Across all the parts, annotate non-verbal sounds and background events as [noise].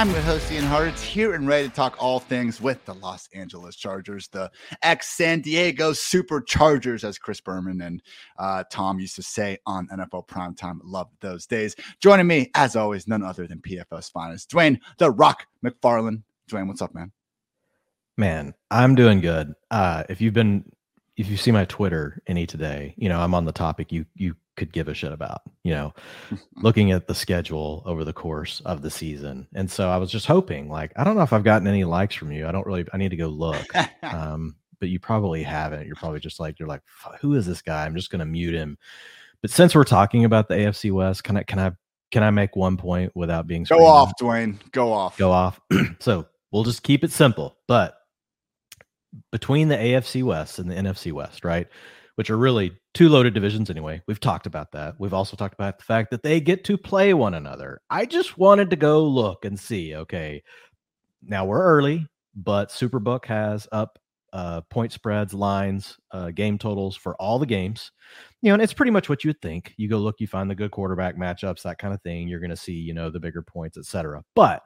I'm your host, Ian Hartitz, here and ready to talk all things with the Los Angeles Chargers, the ex San Diego Superchargers, as Chris Berman and uh, Tom used to say on NFL Primetime. Love those days. Joining me, as always, none other than PFF's finest, Dwain the Rock McFarland. Dwain, what's up, man? Man, I'm doing good. Uh, if you've been, if you see my Twitter any today, you know I'm on the topic you you could give a shit about. You know, [laughs] looking at the schedule over the course of the season, and so I was just hoping. Like, I don't know if I've gotten any likes from you. I don't really. I need to go look. [laughs] um, but you probably haven't. You're probably just like you're like, who is this guy? I'm just gonna mute him. But since we're talking about the AFC West, can I can I can I make one point without being go off, Dwain? Go off. Go off. [clears throat] so we'll just keep it simple. But between the AFC West and the NFC West, right? Which are really two loaded divisions anyway. We've talked about that. We've also talked about the fact that they get to play one another. I just wanted to go look and see. Okay, now we're early, but Superbook has up uh, point spreads, lines, uh, game totals for all the games. You know, and it's pretty much what you'd think. You go look, you find the good quarterback matchups, that kind of thing. You're going to see, you know, the bigger points, etc. But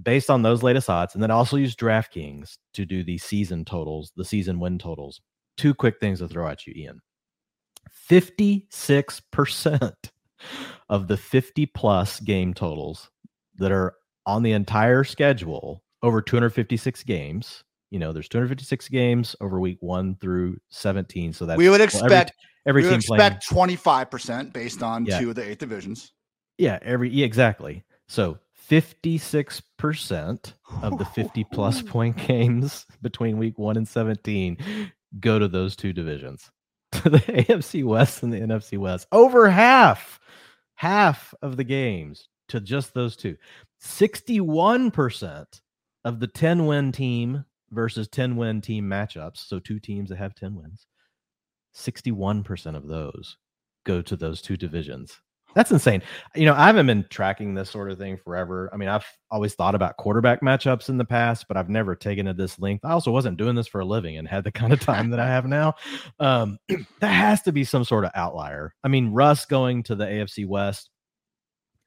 based on those latest odds, and then also use DraftKings to do the season totals, the season win totals. Two quick things to throw at you, Ian. 56% [laughs] of the 50 plus game totals that are on the entire schedule over 256 games. You know, there's 256 games over week one through 17. So that we would expect well, every, every team expect 25% based on yeah. two of the eight divisions. Yeah, every yeah, exactly. So 56% of the [laughs] 50 plus point games between week 1 and 17 go to those two divisions. [laughs] The AFC West and the NFC West. Over half half of the games to just those two. 61% of the 10 win team versus 10 win team matchups, so two teams that have 10 wins. 61% of those go to those two divisions. That's insane. You know, I haven't been tracking this sort of thing forever. I mean, I've always thought about quarterback matchups in the past, but I've never taken it this length. I also wasn't doing this for a living and had the kind of time that I have now. Um, [clears throat] that has to be some sort of outlier. I mean, Russ going to the AFC West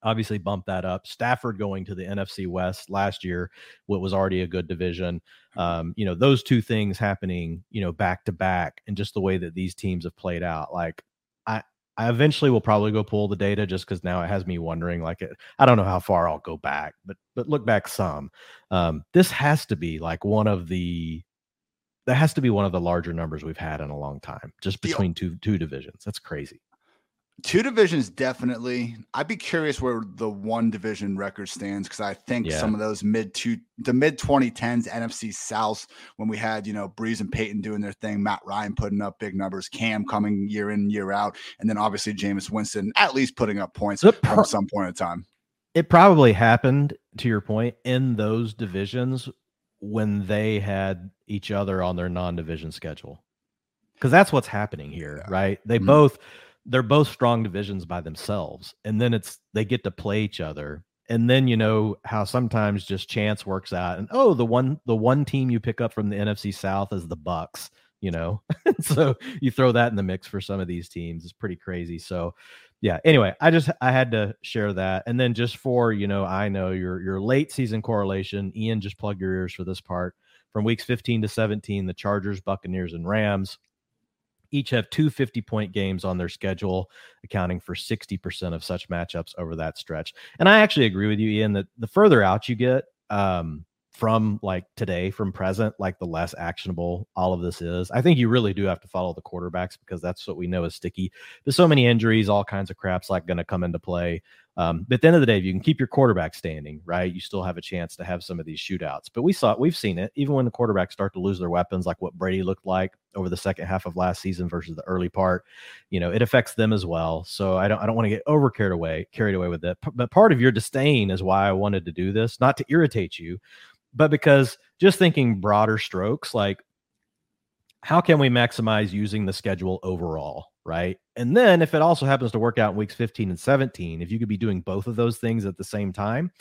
obviously bumped that up. Stafford going to the NFC West last year, what was already a good division. Um, you know, those two things happening, you know, back to back, and just the way that these teams have played out. Like, I I eventually will probably go pull the data just because now it has me wondering. Like, it, I don't know how far I'll go back, but but look back some. Um, this has to be like one of the that has to be one of the larger numbers we've had in a long time, just between two two divisions. That's crazy. Two divisions definitely. I'd be curious where the one division record stands because I think yeah. some of those mid two the mid 2010s NFC South when we had you know Brees and Peyton doing their thing, Matt Ryan putting up big numbers, Cam coming year in year out, and then obviously Jameis Winston at least putting up points pro- some point in time. It probably happened to your point in those divisions when they had each other on their non-division schedule because that's what's happening here, yeah. right? They mm-hmm. both they're both strong divisions by themselves and then it's they get to play each other and then you know how sometimes just chance works out and oh the one the one team you pick up from the NFC South is the Bucs you know? [laughs] So you throw that in the mix for some of these teams it's pretty crazy so yeah anyway i just i had to share that and then just for you know i know your your late season correlation ian just plug your ears for this part from weeks 15 to 17 the chargers buccaneers and rams each have two 50 point games on their schedule, accounting for 60% of such matchups over that stretch. And I actually agree with you, Ian, that the further out you get um, from like today, from present, like the less actionable all of this is. I think you really do have to follow the quarterbacks because that's what we know is sticky. There's so many injuries, all kinds of crap's like going to come into play. Um, but at the end of the day, if you can keep your quarterback standing, right, you still have a chance to have some of these shootouts. But we saw, we've seen it, even when the quarterbacks start to lose their weapons, like what Brady looked like over the second half of last season versus the early part. You know, it affects them as well. So I don't, I don't want to get over carried away, carried away with it. But part of your disdain is why I wanted to do this, not to irritate you, but because just thinking broader strokes, like how can we maximize using the schedule overall, right? And then if it also happens to work out in weeks 15 and 17, if you could be doing both of those things at the same time,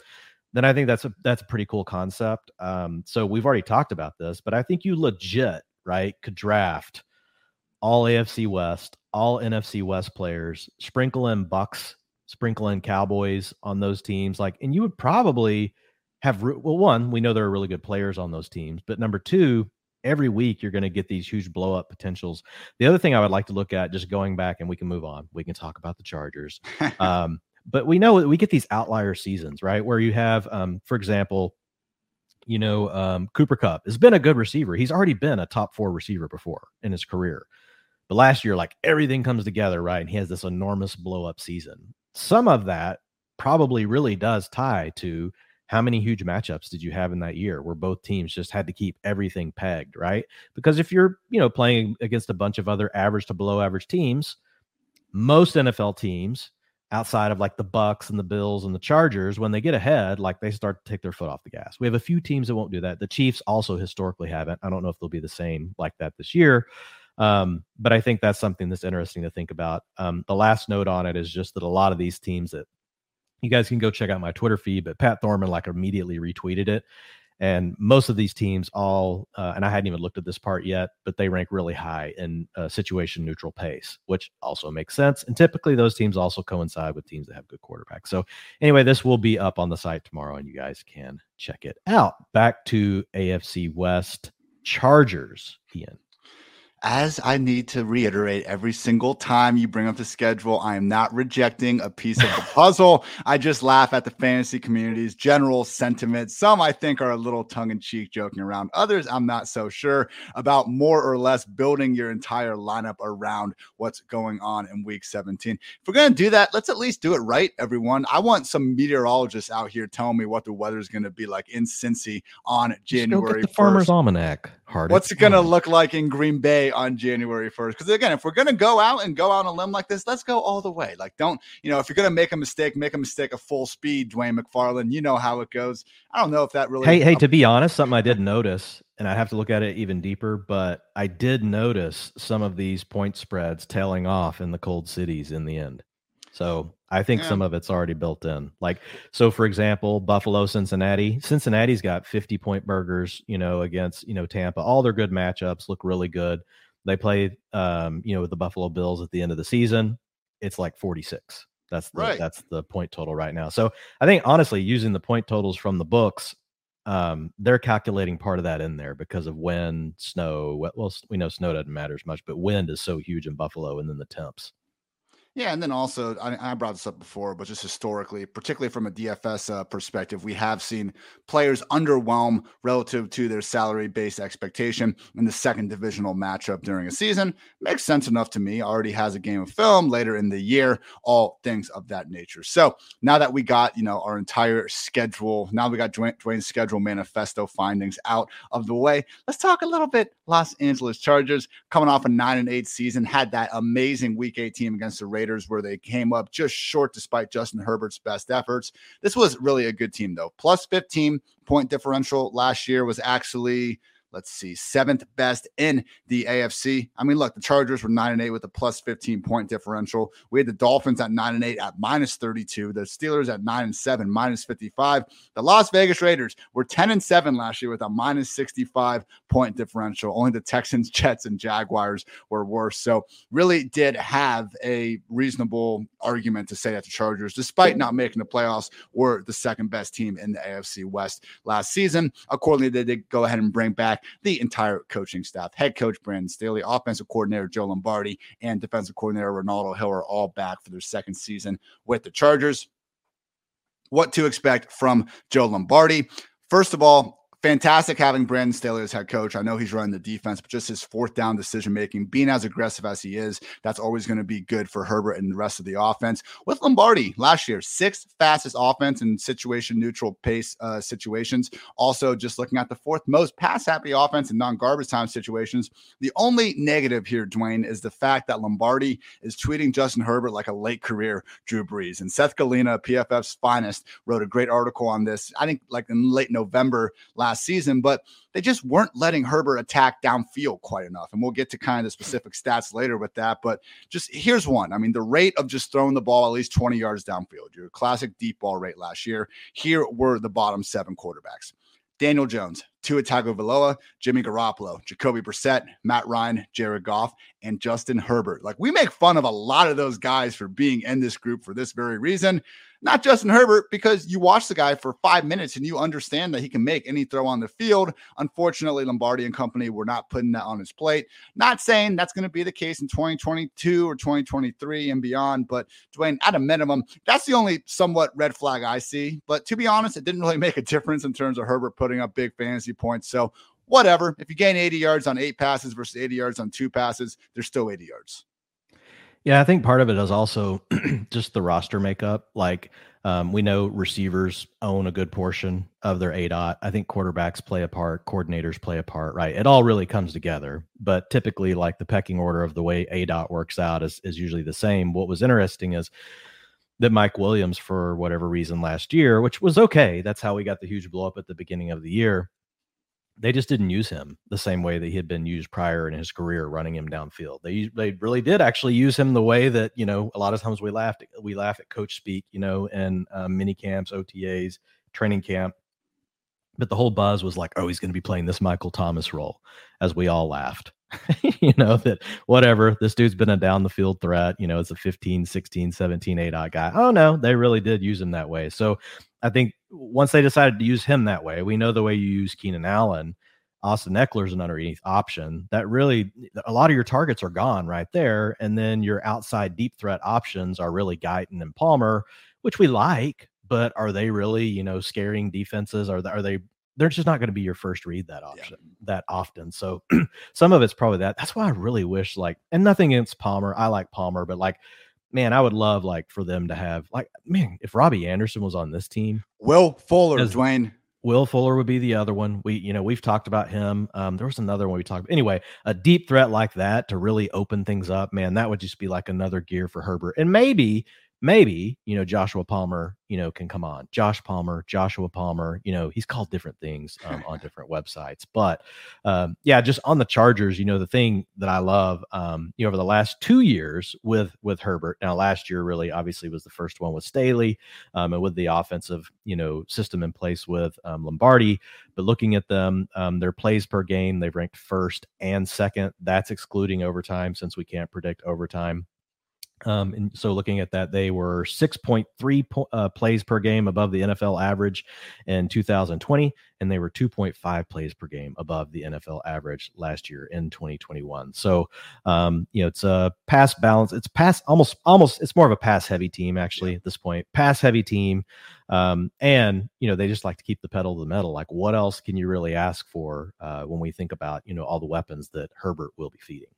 then I think that's a that's a pretty cool concept. Um, so we've already talked about this, but I think you legit right could draft all AFC West, all NFC West players, sprinkle in Bucs, sprinkle in Cowboys on those teams, like, and you would probably have well, one, we know there are really good players on those teams, but number two, every week you're going to get these huge blow up potentials. The other thing I would like to look at, just going back, and we can move on. We can talk about the Chargers. [laughs] um, but we know we get these outlier seasons, right? Where you have, um, for example, you know, um, Cooper Kupp has been a good receiver. He's already been a top four receiver before in his career. But last year, like everything comes together, right? And he has this enormous blow up season. Some of that probably really does tie to how many huge matchups did you have in that year where both teams just had to keep everything pegged, right? Because if you're, you know, playing against a bunch of other average to below average teams, most NFL teams outside of like the Bucs and the Bills and the Chargers, when they get ahead, like they start to take their foot off the gas. We have a few teams that won't do that. The Chiefs also historically haven't. I don't know if they'll be the same like that this year. Um, but I think that's something that's interesting to think about. Um, the last note on it is just that a lot of these teams that you guys can go check out my Twitter feed, but Pat Thorman like immediately retweeted it. And most of these teams all, uh, and I hadn't even looked at this part yet, but they rank really high in uh, situation neutral pace, which also makes sense. And typically those teams also coincide with teams that have good quarterbacks. So anyway, this will be up on the site tomorrow and you guys can check it out. Back to AFC West Chargers, Ian as I need to reiterate every single time you bring up the schedule, I am not rejecting a piece of the [laughs] puzzle. I just laugh at the fantasy community's general sentiment. Some I think are a little tongue in cheek joking around, others I'm not so sure about more or less building your entire lineup around what's going on in week 17. If we're going to do that, let's at least do it right, everyone. I want some meteorologists out here telling me what the weather is going to be like in Cincy on January. the 1st. Farmer's Almanac. Hard. What's it going to look like in Green Bay on January 1st? Because again, if we're going to go out and go out on a limb like this, let's go all the way. Like, don't, you know, if you're going to make a mistake, make a mistake at full speed, Dwain McFarland. You know how it goes. I don't know if that really. Hey, hey, to be honest, something I did notice, and I have to look at it even deeper, but I did notice some of these point spreads tailing off in the cold cities in the end. So I think yeah. some of it's already built in. Like, so for example, Buffalo, Cincinnati. Cincinnati's got 50 point burgers, you know, against, you know, Tampa. All their good matchups look really good. They play, um, you know, with the Buffalo Bills at the end of the season. It's like 46. That's the, right. that's the point total right now. So I think honestly, using the point totals from the books, um, they're calculating part of that in there because of wind, snow. Well, we know snow doesn't matter as much, but wind is so huge in Buffalo, and then the temps. Yeah, and then also I, I, brought this up before, but just historically, particularly from a DFS uh, perspective, we have seen players underwhelm relative to their salary-based expectation in the second divisional matchup during a season. Makes sense enough to me. Already has a game of film later in the year, all things of that nature. So now that we got you know our entire schedule, now we got Dwain, Dwain's schedule manifesto findings out of the way. Let's talk a little bit Los Angeles Chargers coming off a nine and eight season, had that amazing Week 18 against the Raiders Raiders, where they came up just short despite Justin Herbert's best efforts. This was really a good team, though. Plus 15 point differential last year was actually let's see, seventh best in the AFC. I mean, look, the Chargers were nine and eight with a plus 15 point differential. We had the Dolphins at nine and eight at minus 32, the Steelers at nine and seven, minus 55. The Las Vegas Raiders were 10 and seven last year with a minus 65 point differential. Only the Texans, [laughs] Jets, and Jaguars were worse. So, really did have a reasonable argument to say that the Chargers, despite not making the playoffs, were the second best team in the AFC West last season. Accordingly, they did go ahead and bring back back the entire coaching staff. Head coach Brandon Staley, offensive coordinator Joe Lombardi, and defensive coordinator Renaldo Hill are all back for their second season with the Chargers. What to expect from Joe Lombardi? First of all, fantastic having Brandon Staley as head coach. I know he's running the defense, but just his fourth down decision making, being as aggressive as he is, that's always going to be good for Herbert and the rest of the offense. With Lombardi last year, sixth fastest offense in situation neutral pace uh, situations. Also, just looking at the fourth most pass happy offense in non garbage time situations. The only negative here, Dwain, is the fact that Lombardi is tweeting Justin Herbert like a late career Drew Brees. And Seth Galina, PFF's finest, wrote a great article on this. I think like in late November last last season, but they just weren't letting Herbert attack downfield quite enough. And we'll get to kind of the specific stats later with that. But just here's one. I mean, the rate of just throwing the ball at least 20 yards downfield, your classic deep ball rate last year. Here were the bottom seven quarterbacks. Daniel Jones, Tua Tagovailoa, Jimmy Garoppolo, Jacoby Brissett, Matt Ryan, Jared Goff, and Justin Herbert. Like we make fun of a lot of those guys for being in this group for this very reason not Justin Herbert, because you watch the guy for five minutes and you understand that he can make any throw on the field. Unfortunately, Lombardi and company were not putting that on his plate. Not saying that's going to be the case in 2022 or 2023 and beyond, but Dwain, at a minimum, that's the only somewhat red flag I see. But to be honest, it didn't really [laughs] make a difference in terms of Herbert putting up big fantasy points. So whatever. If you gain 80 yards on eight passes versus 80 yards on two passes, there's still 80 yards. Yeah, I think part of it is also [clears throat] just the roster makeup. Like um, we know receivers own a good portion of their A dot. I think quarterbacks play a part, coordinators play a part, right? It all really comes together. But typically, like the pecking order of the way A dot works out is, is usually the same. What was interesting is that Mike Williams, for whatever reason last year, which was okay, that's how we got the huge blow up at the beginning of the year they just didn't use him the same way that he had been used prior in his career running him downfield. They they really did actually use him the way that you know a lot of times we laughed we laugh at coach speak you know in um, mini camps, OTAs, training camp. But the whole buzz was like, oh, he's going to be playing this Michael Thomas role, as we all laughed. [laughs] you know that whatever this dude's been a down the field threat you know it's a 15 16 17 8 guy oh no they really did use him that way so i think once they decided to use him that way we know the way you use keenan allen austin ekeler's an underneath option that really a lot of your targets are gone right there and then your outside deep threat options are really guyton and palmer which we like but are they really you know scaring defenses are they, are they they're just not going to be your first read that option yeah. that often. So [clears throat] some of it's probably that. That's why I really wish like, and nothing against Palmer. I like Palmer, but like, man, I would love like for them to have like, man, if Robbie Anderson was on this team, Will Fuller, Dwain. Will Fuller would be the other one. We, you know, we've talked about him. Um, there was another one we talked about. Anyway, a deep threat like that to really open things up, man, that would just be like another gear for Herbert. And maybe maybe you know Joshua Palmer, you know, can come on. Josh Palmer, Joshua Palmer, you know, he's called different things um, on [laughs] different websites, but um, yeah, just on the Chargers, you know, the thing that I love, um, you know, over the last two years with with Herbert. Now, last year really obviously was the first one with Staley, um, and with the offensive, you know, system in place with um, Lombardi. But looking at them, um, their plays per game, they've ranked first and second. That's excluding overtime since we can't predict overtime. Um, and so looking at that, they were 6.3 po- uh, plays per game above the NFL average in 2020, and they were 2.5 plays per game above the NFL average last year in 2021. So, um, you know, it's a pass balance. It's pass almost, almost, it's more of a pass heavy team actually at this point, pass heavy team. Um, and, you know, they just like to keep the pedal to the metal. Like, what else can you really ask for uh, when we think about, you know, all the weapons that Herbert will be feeding?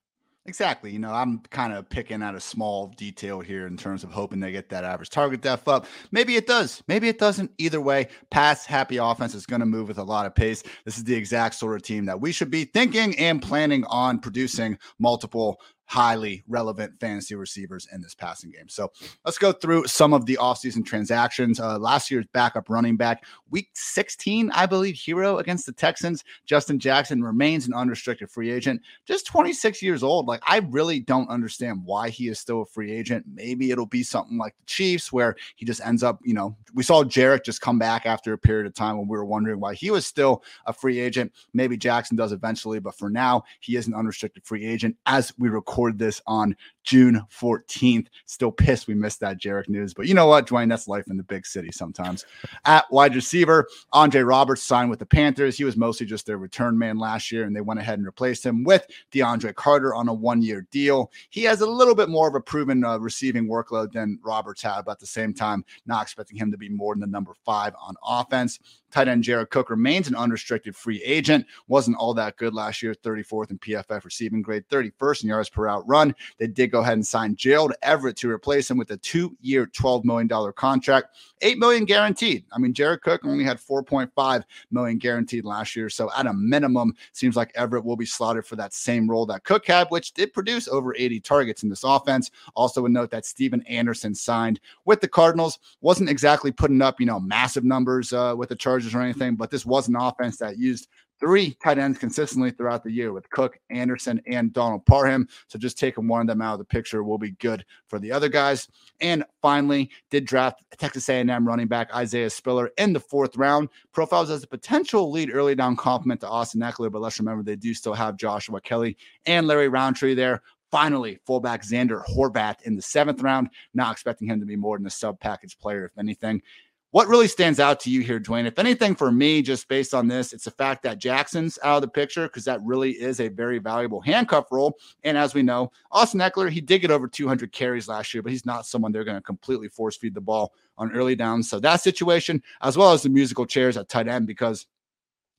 Exactly. You know, I'm kind of picking at a small detail here in terms of hoping they get that average target depth up. Maybe it does. Maybe it doesn't. Either way, pass happy offense is going to move with a lot of pace. This is the exact sort of team that we should be thinking and planning on producing multiple highly relevant fantasy receivers in this passing game. So let's go through some of the offseason transactions. Uh, last year's backup running back, week 16, I believe, hero against the Texans. Justin Jackson remains an unrestricted free agent, just 26 years old. Like, I really don't understand why he is still a free agent. Maybe it'll be something like the Chiefs where he just ends up, you know, we saw Jerick just come back after a period of time when we were wondering why he was still a free agent. Maybe Jackson does eventually, but for now, he is an unrestricted free agent as we record record this on June 14th. Still pissed we missed that Jerick news, but you know what, Dwain? That's life in the big city sometimes. At wide receiver, Andre Roberts signed with the Panthers. He was mostly just their return man last year, and they went ahead and replaced him with DeAndre Carter on a one year deal. He has a little bit more of a proven uh, receiving workload than Roberts had, but at the same time, not expecting him to be more than the number five on offense. Tight end Jared Cook remains an unrestricted free agent. Wasn't all that good last year, 34th in PFF receiving grade, 31st in yards per route run. They did go ahead and sign Gerald Everett to replace him with a two-year, $12 million contract, 8 million guaranteed. I mean, Jared Cook only had 4.5 million guaranteed last year. So at a minimum, seems like Everett will be slotted for that same role that Cook had, which did produce over 80 targets in this offense. Also, a note that Stephen Anderson signed with the Cardinals. Wasn't exactly putting up, you know, massive numbers uh, with the Chargers or anything, but this was an offense that used three tight ends consistently throughout the year with Cook, Anderson, and Donald Parham. So just taking one of them out of the picture will be good for the other guys. And finally, did draft Texas A&M running back Isaiah Spiller in the fourth round. Profiles as a potential lead early down complement to Austin Ekeler, but let's remember they do still have Joshua Kelley and Larry Rountree there. Finally, fullback Zander Horvath in the seventh round. Not expecting him to be more than a sub package player, if anything. What really stands out to you here, Dwain? If anything, for me, just based on this, it's the fact that Jackson's out of the picture because that really is a very valuable handcuff role. And as we know, Austin Ekeler, he did get over 200 carries last year, but he's not someone they're going to completely force feed the ball on early downs. So that situation, as well as the musical chairs at tight end, because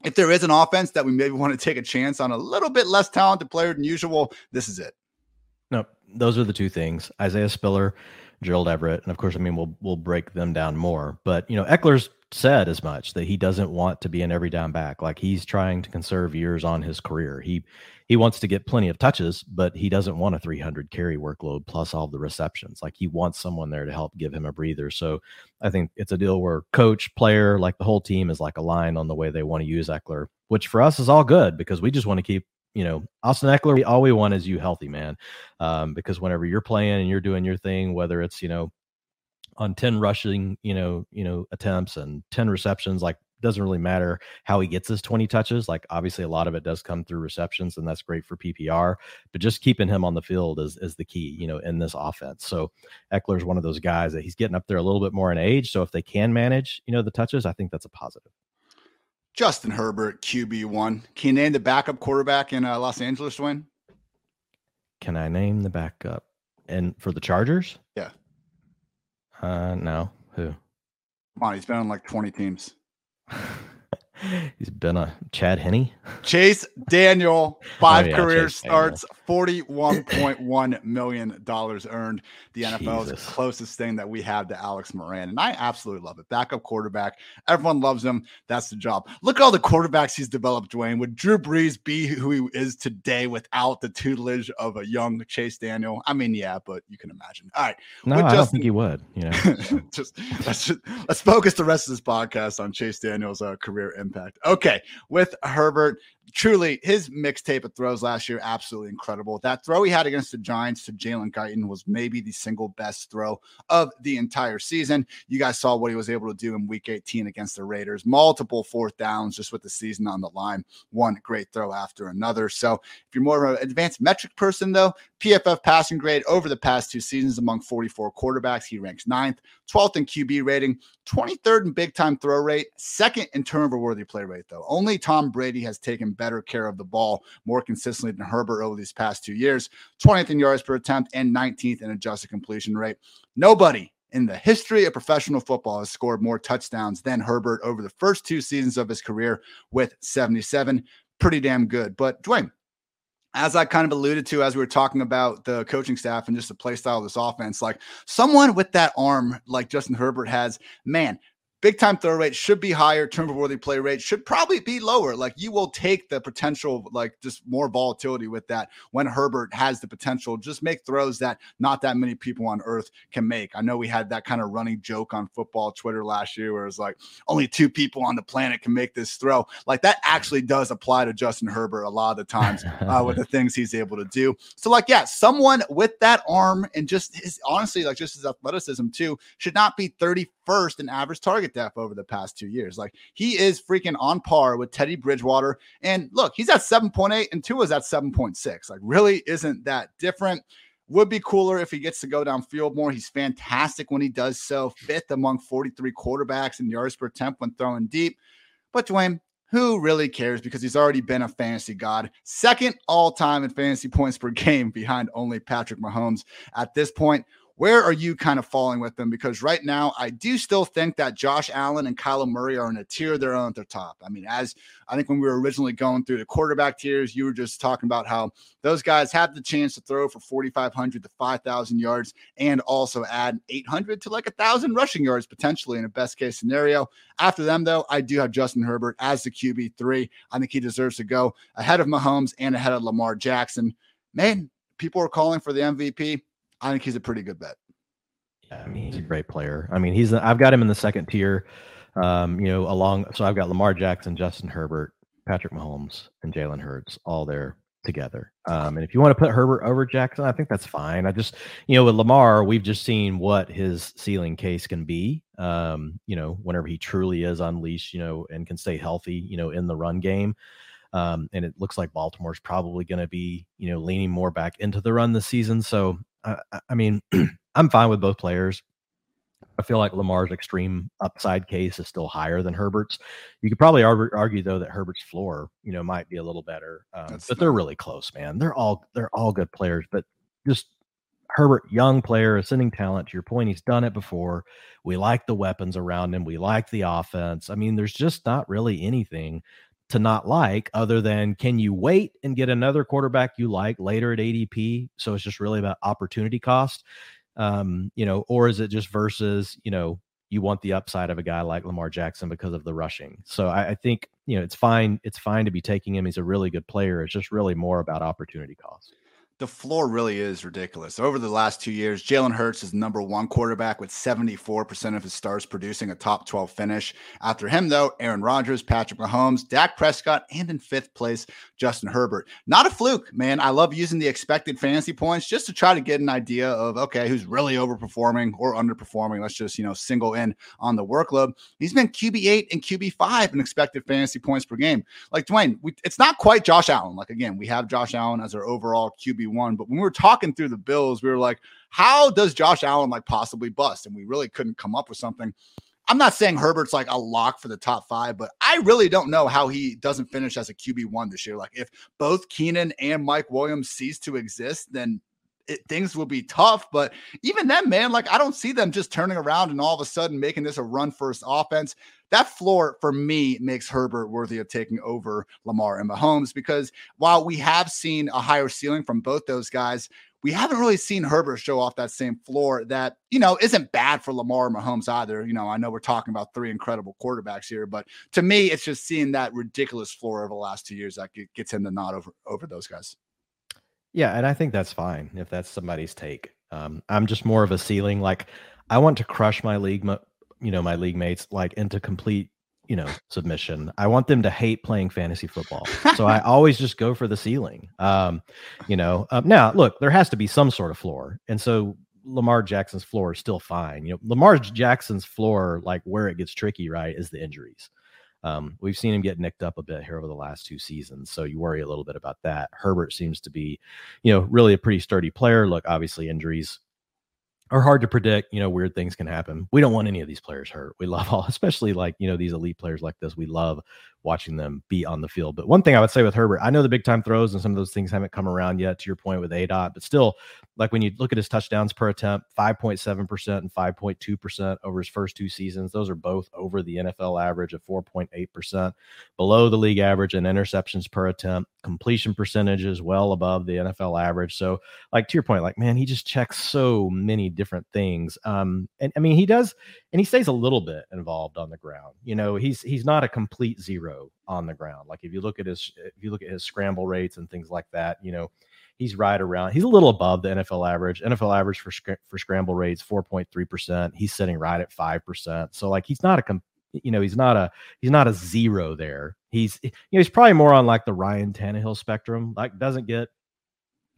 if there is an offense that we maybe want to take a chance on a little bit less talented player than usual, this is it. No, those are the two things. Isaiah Spiller Gerald Everett, and of course, I mean, we'll we'll break them down more. But you know, Ekeler's said as much that he doesn't want to be an every down back. Like he's trying to conserve years on his career. He he wants to get plenty of touches, but he doesn't want a 300 carry workload plus all the receptions. Like he wants someone there to help give him a breather. So I think it's a deal where coach, player, like the whole team is like aligned on the way they want to use Ekeler, which for us is all good because we just want to keep you know, Austin Ekeler, all we want is you healthy, man. Um, because whenever you're playing and you're doing your thing, whether it's, you know, on 10 rushing, you know, you know, attempts and 10 receptions, like doesn't really matter how he gets his 20 touches. Like obviously a lot of it does come through receptions and that's great for PPR, but just keeping him on the field is is the key, you know, in this offense. So Ekeler's one of those guys that he's getting up there a little bit more in age. So if they can manage, you know, the touches, I think that's a positive. Justin Herbert, QB one. Can you name the backup quarterback in uh, Los Angeles, Dwain? Can I name the backup? And for the Chargers? Yeah. Uh, no. Who? Come on, he's been on like 20 teams. [laughs] He's been a Chad Henne. Chase Daniel, five oh, yeah, career Chase starts, $41.1 million earned. The NFL Jesus. is the closest thing that we have to Alex Moran. And I absolutely love it. Backup quarterback. Everyone loves him. That's the job. Look at all the quarterbacks he's developed, Dwain. Would Drew Brees be who he is today without the tutelage of a young Chase Daniel? I mean, yeah, but you can imagine. All right. No, I don't think he would. You know, [laughs] just let's just let's focus the rest of this podcast on Chase Daniel's uh, career impact. Okay. With Herbert, truly his mixtape of throws last year absolutely incredible. That throw he had against the giants to jalen guyton was maybe the single best throw of the entire season. You guys saw what he was able to do in week 18 against the raiders. Multiple fourth downs just with the season on the line. One great throw after another. So if you're more of an advanced metric person though pff passing grade over the past two seasons among 44 quarterbacks he ranks ninth 12th in qb rating 23rd in big time throw rate second in turnover worthy play rate though. Only tom brady has taken better care of the ball more consistently than Herbert over these past two years 20th in yards per attempt and 19th in adjusted completion rate. Nobody in the history of professional football has scored more touchdowns than Herbert over the first two seasons of his career with 77. Pretty damn good. But Dwain, as I kind of alluded to as we were talking about the coaching staff and just the play style of this offense, like someone with that arm like Justin Herbert has, man, big time throw rate should be higher. Turnover worthy play rate should probably be lower. Like you will take the potential, like just more volatility with that when Herbert has the potential. Just make throws that not that many people on earth can make. I know we had that kind of running joke on football Twitter last year where it's like only two people on the planet can make this throw. Like that actually does apply to Justin Herbert a lot of the times [laughs] uh, with the things he's able to do. So, like, yeah, someone with that arm and just his honestly, like just his athleticism too, should not be 31st in average target target depth over the past two years. Like he is freaking on par with Teddy Bridgewater. And look, he's at 7.8 and Tua's at 7.6. Like really isn't that different. Would be cooler if he gets to go downfield more. He's fantastic when he does so. Fifth among 43 quarterbacks in yards per attempt when throwing deep. But Dwain, who really cares because he's already been a fantasy god. Second all time in fantasy points per [laughs] game behind only Patrick Mahomes. At this point, where are you kind of falling with them? Because right now, I do still think that Josh Allen and Kyler Murray are in a tier of their own at the top. I mean, as I think when we were originally going through the quarterback tiers, you were just talking about how those guys have the chance to throw for 4,500 to 5,000 yards and also add 800 to like a thousand rushing yards potentially in a best case scenario. After them, though, I do have Justin Herbert as the QB three. I think he deserves to go ahead of Mahomes and ahead of Lamar Jackson. Man, people are calling for the MVP. I think he's a pretty good bet. Yeah, I mean, he's a great player. I mean, he's I've got him in the second tier. Um, you know, along so I've got Lamar Jackson, Justin Herbert, Patrick Mahomes, and Jalen Hurts all there together. Um, and if you want to put Herbert over Jackson, I think that's fine. I just, you know, with Lamar, we've just seen what his ceiling case can be. Um, you know, whenever he truly is unleashed, you know, and can stay healthy, you know, in the run game. Um, and it looks like Baltimore's probably going to be, you know, leaning more back into the run this season. So, uh, I mean, [clears throat] I'm fine with both players. I feel like Lamar's extreme upside case is still higher than Herbert's. You could probably argue, argue though that Herbert's floor, you know, might be a little better. Um, but they're really close, man. They're all they're all good players, but just Herbert, young player, ascending talent. To your point, he's done it before. We like the weapons around him. We like the offense. I mean, there's just not really anything to not like other than can you wait and get another quarterback you like later at ADP? So it's just really about opportunity cost um, you know, or is it just versus, you know, you want the upside of a guy like Lamar Jackson because of the rushing. So I, I, think, you know, it's fine. It's fine to be taking him. He's a really good player. It's just really more about opportunity cost the floor really is ridiculous. Over the last two years, Jalen Hurts is number one quarterback with 74% of his stars producing a top 12 finish. After him, though, Aaron Rodgers, Patrick Mahomes, Dak Prescott, and in fifth place, Justin Herbert. Not a fluke, man. I love using the expected fantasy points just to try to get an idea of, okay, who's really overperforming or underperforming. Let's just, you know, single in on the workload. He's been QB8 and QB5 in expected fantasy points per game. Like Dwain, we, it's not quite Josh Allen. Like, again, we have Josh Allen as our overall QB one. But when we were talking through the Bills, we were like, how does Josh Allen like possibly bust? And we really couldn't come up with something. I'm not saying Herbert's like a lock for the top five, but I really don't know how he doesn't finish as a QB one this year. Like if both Keenan and Mike Williams cease to exist, then it, things will be tough. But even then, man, like I don't see them just turning around and all of a sudden making this a run first offense that floor for me makes Herbert worthy of taking over Lamar and Mahomes because while we have seen a higher ceiling from both those guys, we haven't really seen Herbert show off that same floor that, you know, isn't bad for Lamar and Mahomes either. You know, I know we're talking about three incredible quarterbacks here, but to me, it's just seeing that ridiculous floor over the last two years that gets him to nod over, over those guys. Yeah. And I think that's fine if that's somebody's take. Um, I'm just more of a ceiling. Like, I want to crush my league you know my league mates like into complete you know submission i want them to hate playing fantasy football so i [laughs] always just go for the ceiling um you know um, now look there has to be some sort of floor and so lamar jackson's floor is still fine you know lamar jackson's floor like where it gets tricky right is the injuries um, we've seen him get nicked up a bit here over the last two seasons, so you worry a little bit about that. Herbert seems to be, you know, really a pretty sturdy player. Look, obviously injuries are hard to predict. You know, weird things can happen. We don't want any of these players hurt. We [laughs] love all, especially like, you know, these elite players like this. We love watching them be on the field. But one thing I would say with Herbert, I know the big time throws and some of those things haven't come around yet to your point with A dot, but still, like when you look at his touchdowns per attempt, 5.7% and 5.2% over his first two seasons, those are both over the NFL average of 4.8%, below the league average in interceptions per attempt, completion percentages well above the NFL average. So, like to your point, like, man, he just checks so many different things. Um, and I mean, he does, and he stays a little bit involved on the ground. You know, he's he's not a complete zero on the ground. Like if you look at his if you look at his scramble rates and things like that, you know, he's right around. He's a little above the NFL average. NFL average for for scramble rates four point three percent. He's sitting right at five percent. So like he's not a you know he's not a he's not a zero there. He's you know he's probably more on like the Ryan Tannehill spectrum. Like doesn't get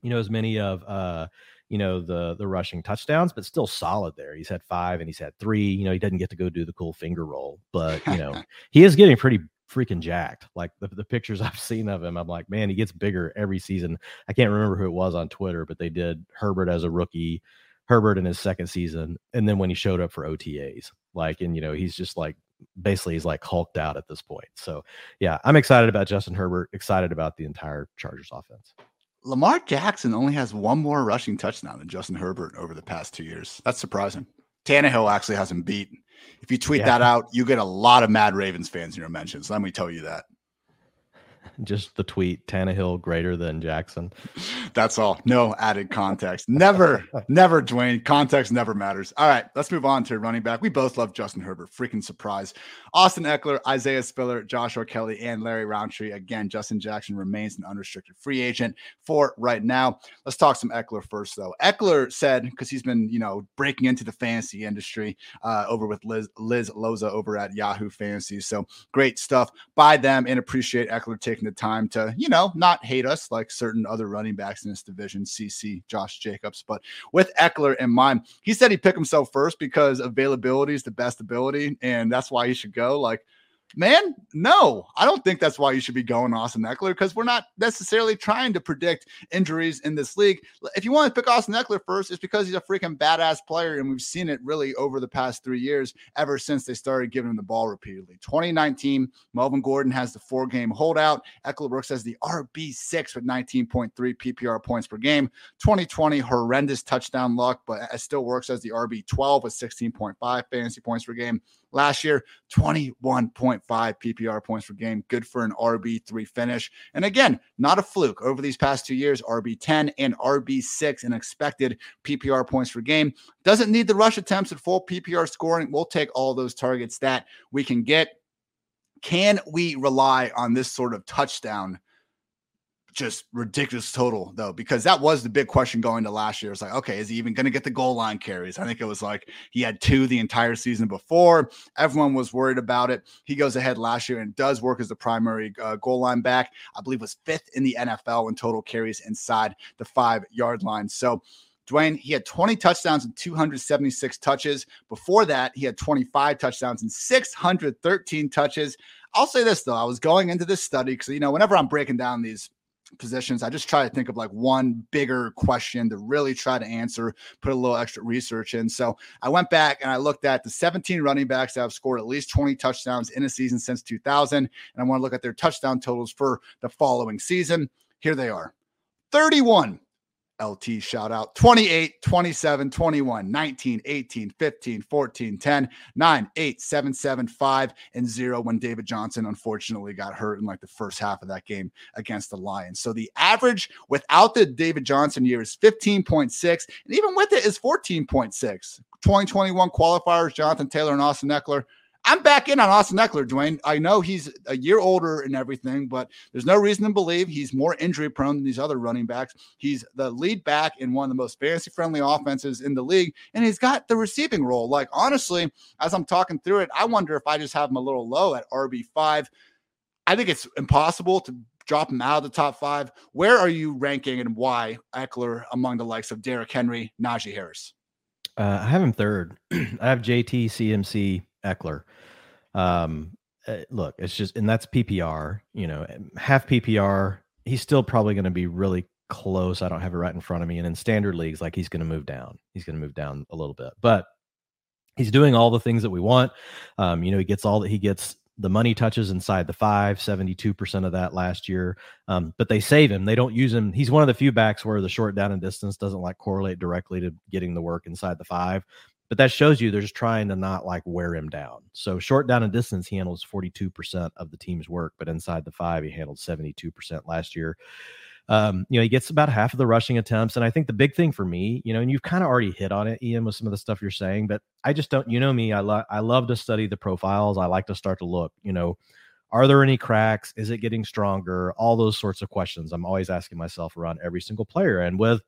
you know as many of uh you know the the rushing touchdowns, but still solid there. He's had five and he's had three. You know, he doesn't get to go do the cool finger roll, but you know, [laughs] he is getting pretty freaking jacked. Like the, the pictures [laughs] I've seen of him, I'm like, man, he gets bigger every season. I can't remember who it was on Twitter, but they did Herbert as a rookie, Herbert in his second season, and then when he showed up for OTAs, like, and you know, he's just like basically he's like hulked out at this point. So yeah, I'm excited about Justin Herbert, excited about the entire Chargers offense. Lamar Jackson only has one more rushing touchdown than Justin Herbert over the past two years. That's surprising. Tannehill actually has him beat. If you tweet yeah. that out, you get a lot of mad Ravens fans in your mentions. Let me tell you that. Just the tweet Tannehill greater than Jackson. [laughs] That's all. No added context. Never, [laughs] never, Dwain. Context never matters. All right, let's move on to running back. We both love Justin Herbert. Freaking surprise. Austin Ekeler, Isaiah Spiller, Joshua Kelley, and Larry Rountree. Again, Justin Jackson remains an unrestricted free agent for right now. Let's talk some Ekeler first, though. Ekeler said, because he's been, you know, breaking into the fantasy industry uh, over with Liz, Liz Loza over at Yahoo Fantasy. So great stuff by them and appreciate Ekeler taking the time to, you know, not hate us like certain other running backs in this division, CC, Josh Jacobs. But with Ekeler in mind, he said he picked himself first because availability is the best ability, and that's why he should go. Like, man, no, I don't think that's why you should be going Austin Ekeler because we're not necessarily trying to predict injuries in this league. If you want to pick Austin Ekeler first, it's because he's a freaking badass player, and we've seen it really over the past three years, ever since they started giving him the ball repeatedly. 2019, Melvin Gordon has the four game holdout. Ekeler works as the RB6 with 19.3 PPR points per game. 2020, horrendous touchdown luck, but it still works as the RB12 with 16.5 fantasy points per game. Last year, 21.5 PPR points per game. Good for an RB3 finish. And again, not a fluke. Over these past two years, RB10 and RB6 in expected PPR points per game. Doesn't need the rush attempts at full PPR scoring. We'll take all those targets that we can get. Can we rely on this sort of touchdown? Just ridiculous total though, because that was the big question going to last year. It's like, okay, is he even going to get the goal line carries? I think it was like he had two the entire season before. Everyone was worried about it. He goes ahead last year and does work as the primary uh, goal line back. I believe was fifth in the NFL in total carries inside the five yard line. So. Dwain, he had 20 touchdowns and 276 touches. Before that, he had 25 touchdowns and 613 touches. I'll say this though, I was going into this study because you know, whenever I'm breaking down these positions. I just try to think of like one bigger question to really try to answer, put a little extra research in. So I went back and I looked at the 17 running backs that have scored at least 20 touchdowns in a season since 2000. And I want to look at their touchdown totals for the following season. Here they are 31 LT shout out 28, 27, 21, 19, 18, 15, 14, 10, 9, 8, 7, 7, 5, and 0 when David Johnson unfortunately got hurt in like the first half of that game against the Lions. So the average without the David Johnson year is 15.6, and even with it is 14.6. 2021 qualifiers, Jonathan Taylor and Austin Ekeler I'm back in on Austin Ekeler, Dwain. I know he's a year older and everything, but there's no reason to believe he's more injury prone than these other running backs. He's the lead back in one of the most fantasy friendly offenses in the league, and he's got the receiving role. Like, honestly, as I'm talking through it, I wonder if I just have him a little low at RB5. I think it's impossible to drop him out of the top five. Where are you ranking and why Ekeler among the likes of Derrick Henry, Najee Harris? Uh, I have him third. [clears throat] I have JT, CMC, Ekeler. Um, uh, look, it's just, and that's PPR, you know, half PPR. He's still probably going to be really close. I don't have it right in front of me. And in standard leagues, like he's going to move down. He's going to move down a little bit, but he's doing all the things that we want. Um, you know, he gets all that he gets the money touches inside the five, 72% of that last year. Um, but they save him. They don't use him. He's one of the few backs where the short down and distance doesn't like correlate directly to getting the work inside the five but that shows you they're just trying to not like wear him down. So short down and distance, he handles 42% of the team's work, but inside the five, he handled 72% last year. Um, you know, he gets about half of the rushing attempts. And I think the big thing for me, you know, and you've kind of already hit on it, Ian, with some of the stuff you're saying, but I just don't, you know me, I I love to study the profiles. I like to start to look, you know, are there any cracks? Is it getting stronger? All those sorts of questions I'm always asking myself around every single player. And with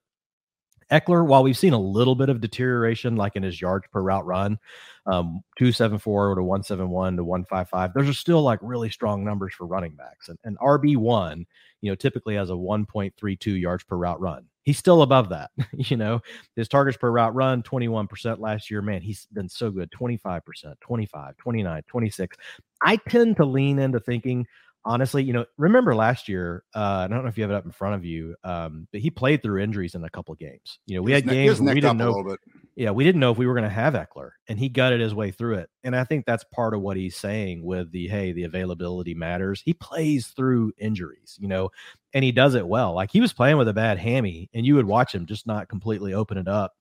Ekeler, while we've seen a little bit of deterioration, like in his yards per route run, um, 274 to 171 to 155, those are still like really strong numbers for running backs. And, and RB1, you know, typically has a 1.32 yards per route run. He's still above that. [laughs] you know, his targets per route run, 21% last year. Man, he's been so good 25%, 25, 29, 26. I tend to lean into thinking honestly, you know, remember last year, uh, I don't know if you have it up in front of you, um, but he played through injuries in a couple games. You know, we had ne- games we didn't know. Yeah, we didn't know if we were going to have Ekeler, and he gutted his way through it. And I think that's part of what he's saying with the hey, the availability matters. He plays through injuries, you know, and he does it well. Like he was playing with a bad hammy, and you would watch him just not completely open it up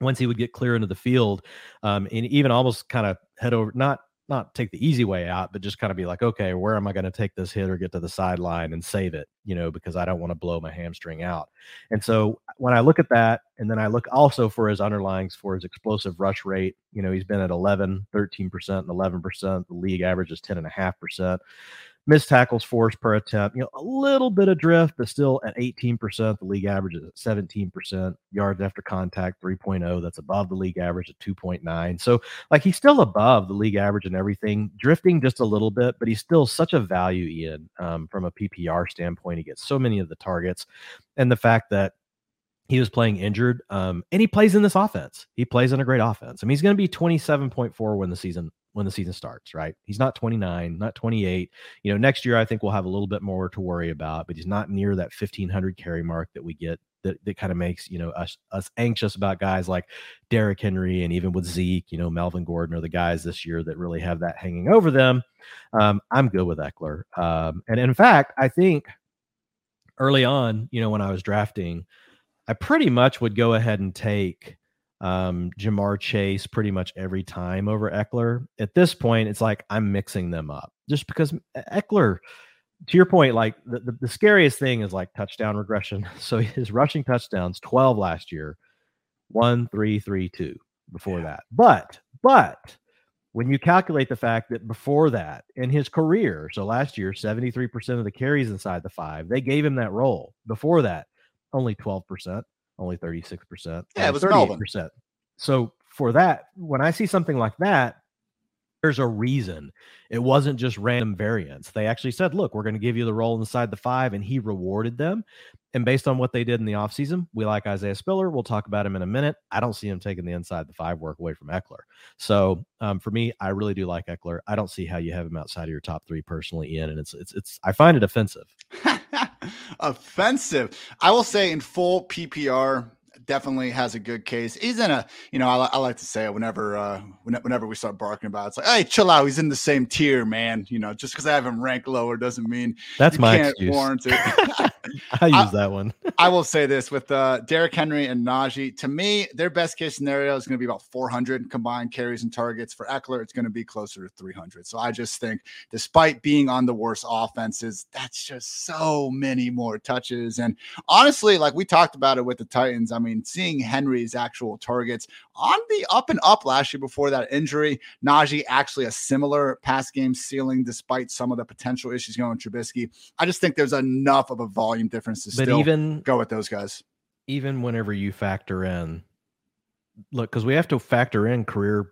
once he would get clear into the field, um, and even almost kind of head over, not not take the easy way out, but just kind of be like, okay, where am I going to take this hit or get to the sideline and save it, you know, because I don't want to blow my hamstring out. And so when I look at that, and then I look also for his underlyings for his explosive rush rate, you know, he's been at 11, 13%, and 11%. The league average is 10.5% missed tackles forced per attempt. You know, a little bit of drift, but still at 18%. The league average is at 17%. Yards after contact 3.0. That's above the league average at 2.9. So, like, he's still above the league average and everything, drifting just a little bit, but he's still such a value, Ian, um, from a PPR standpoint. He gets so many of the targets. And the fact that he was playing injured, um, and he plays in this offense. He plays in a great offense. I mean, he's going to be 27.4 when the season when the season starts, right? He's not 29, not 28. You know, next year I think we'll have a little bit more to worry about, but he's not near that 1500 carry mark that we get that, that kind of makes, you know, us us anxious about guys like Derrick Henry and even with Zeke, you know, Melvin Gordon are the guys this year that really have that hanging over them. Um, I'm good with Ekeler. Um, and in fact, I think early on, you know, when I was drafting, I pretty much would go ahead and take um, Ja'Marr Chase pretty much every time over Ekeler. At this point, it's like I'm mixing them up just because Ekeler, to your point, like the, the, the scariest thing is like touchdown regression. [laughs] So his rushing touchdowns, 12 last year, one, three, three, two before yeah. that. But, but when you calculate the fact that before that in his career, so last year, 73% of the carries inside the five, they gave him that role. Before that, only 12% only 36%. Yeah, it was 38%. Melvin. So for that, when I see something like that, there's a reason. It wasn't just random variance. They actually said, look, we're going to give you the role inside the five, and he rewarded them. And based on what they did in the offseason, we like Isaiah Spiller. We'll talk about him in a minute. I don't see him taking the inside the five work away from Ekeler. So um, for me, I really do like Ekeler. I don't see how you have him outside of your top three personally, Ian. And it's it's it's I find it offensive. [laughs] offensive. I will say in full PPR, definitely has a good case. He's in a, you know, I, I like to say it whenever, uh, whenever we start barking about it, it's like, hey, chill out. He's in the same tier, man. You know, just because I have him ranked lower doesn't mean that's my can't excuse. warrant it. [laughs] [laughs] I use I, that one. [laughs] I will say this with uh, Derrick Henry and Najee. To me, their best case scenario is going to be about 400 combined carries and targets. For Ekeler, it's going to be closer to 300. So I just think, despite being on the worst offenses, that's just so many more touches. And honestly, like we talked about it with the Titans, I mean, seeing Henry's actual targets on the up and up last year before that injury. Najee actually a similar pass game ceiling despite some of the potential issues going with Trubisky. I just think there's enough of a volume difference to but still even, go with those guys. Even whenever you factor in, look, because we have to factor in career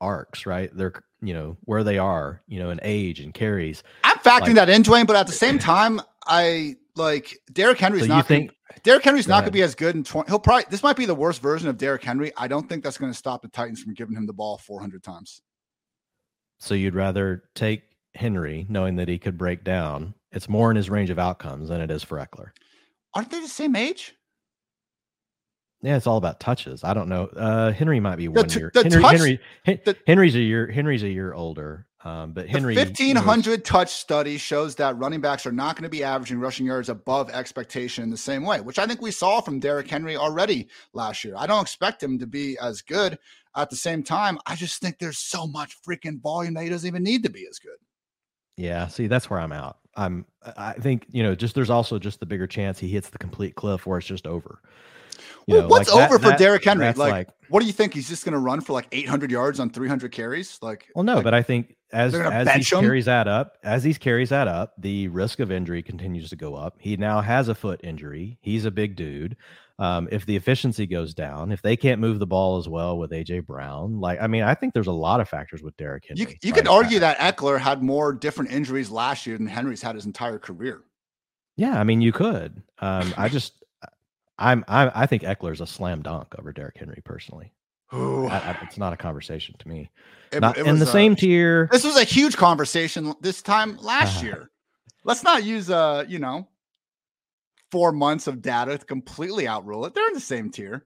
arcs, right? They're you know where they are, you know, in age and carries. I'm factoring like, that in, Dwain, but at the same [clears throat] time, I like Derrick Henry's so not. Think, gonna, Derrick Henry's not going to be as good in 20. He'll probably this might be the worst version of Derrick Henry. I don't think that's going to stop the Titans from giving him the ball 400 times. So you'd rather take Henry, knowing that he could break down. It's more in his range of outcomes than it is for Ekeler. Aren't they the same age? Yeah, it's all about touches. I don't know. Uh, Henry might be one t- year. Henry, touch, Henry, the, Henry's a year. Henry's a year older. Um, but Henry, 1500 touch study shows that running backs are not going to be averaging rushing yards above expectation in the same way, which I think we saw from Derrick Henry already last year. I don't expect him to be as good. At the same time, I just think there's so much freaking volume that he doesn't even need to be as good. Yeah, see, that's where I'm out. I'm. I think you know, just there's also just the bigger chance he hits the complete cliff where it's just over. You well, know, what's like over that, for Derrick Henry? Like, like, what do you think? He's just going to run for like 800 yards on 300 carries? Like, well, no, like, but I think as as these him? carries add up, as these carries add up, the risk of injury continues to go up. He now has a foot injury. He's a big dude. Um, if the efficiency goes down, if they can't move the ball as well with AJ Brown, like I mean, I think there's a lot of factors with Derrick Henry. You, you could argue that Ekeler had more different injuries last year than Henry's had his entire career. Yeah, I mean, you could. Um, I just I'm, I'm I think Ekeler's a slam dunk over Derrick Henry personally. I, I, it's not a conversation to me. It, not it in the same tier. This was a huge conversation this time last [laughs] year. Let's not use uh, you know, four months of data to completely outrule it. They're in the same tier.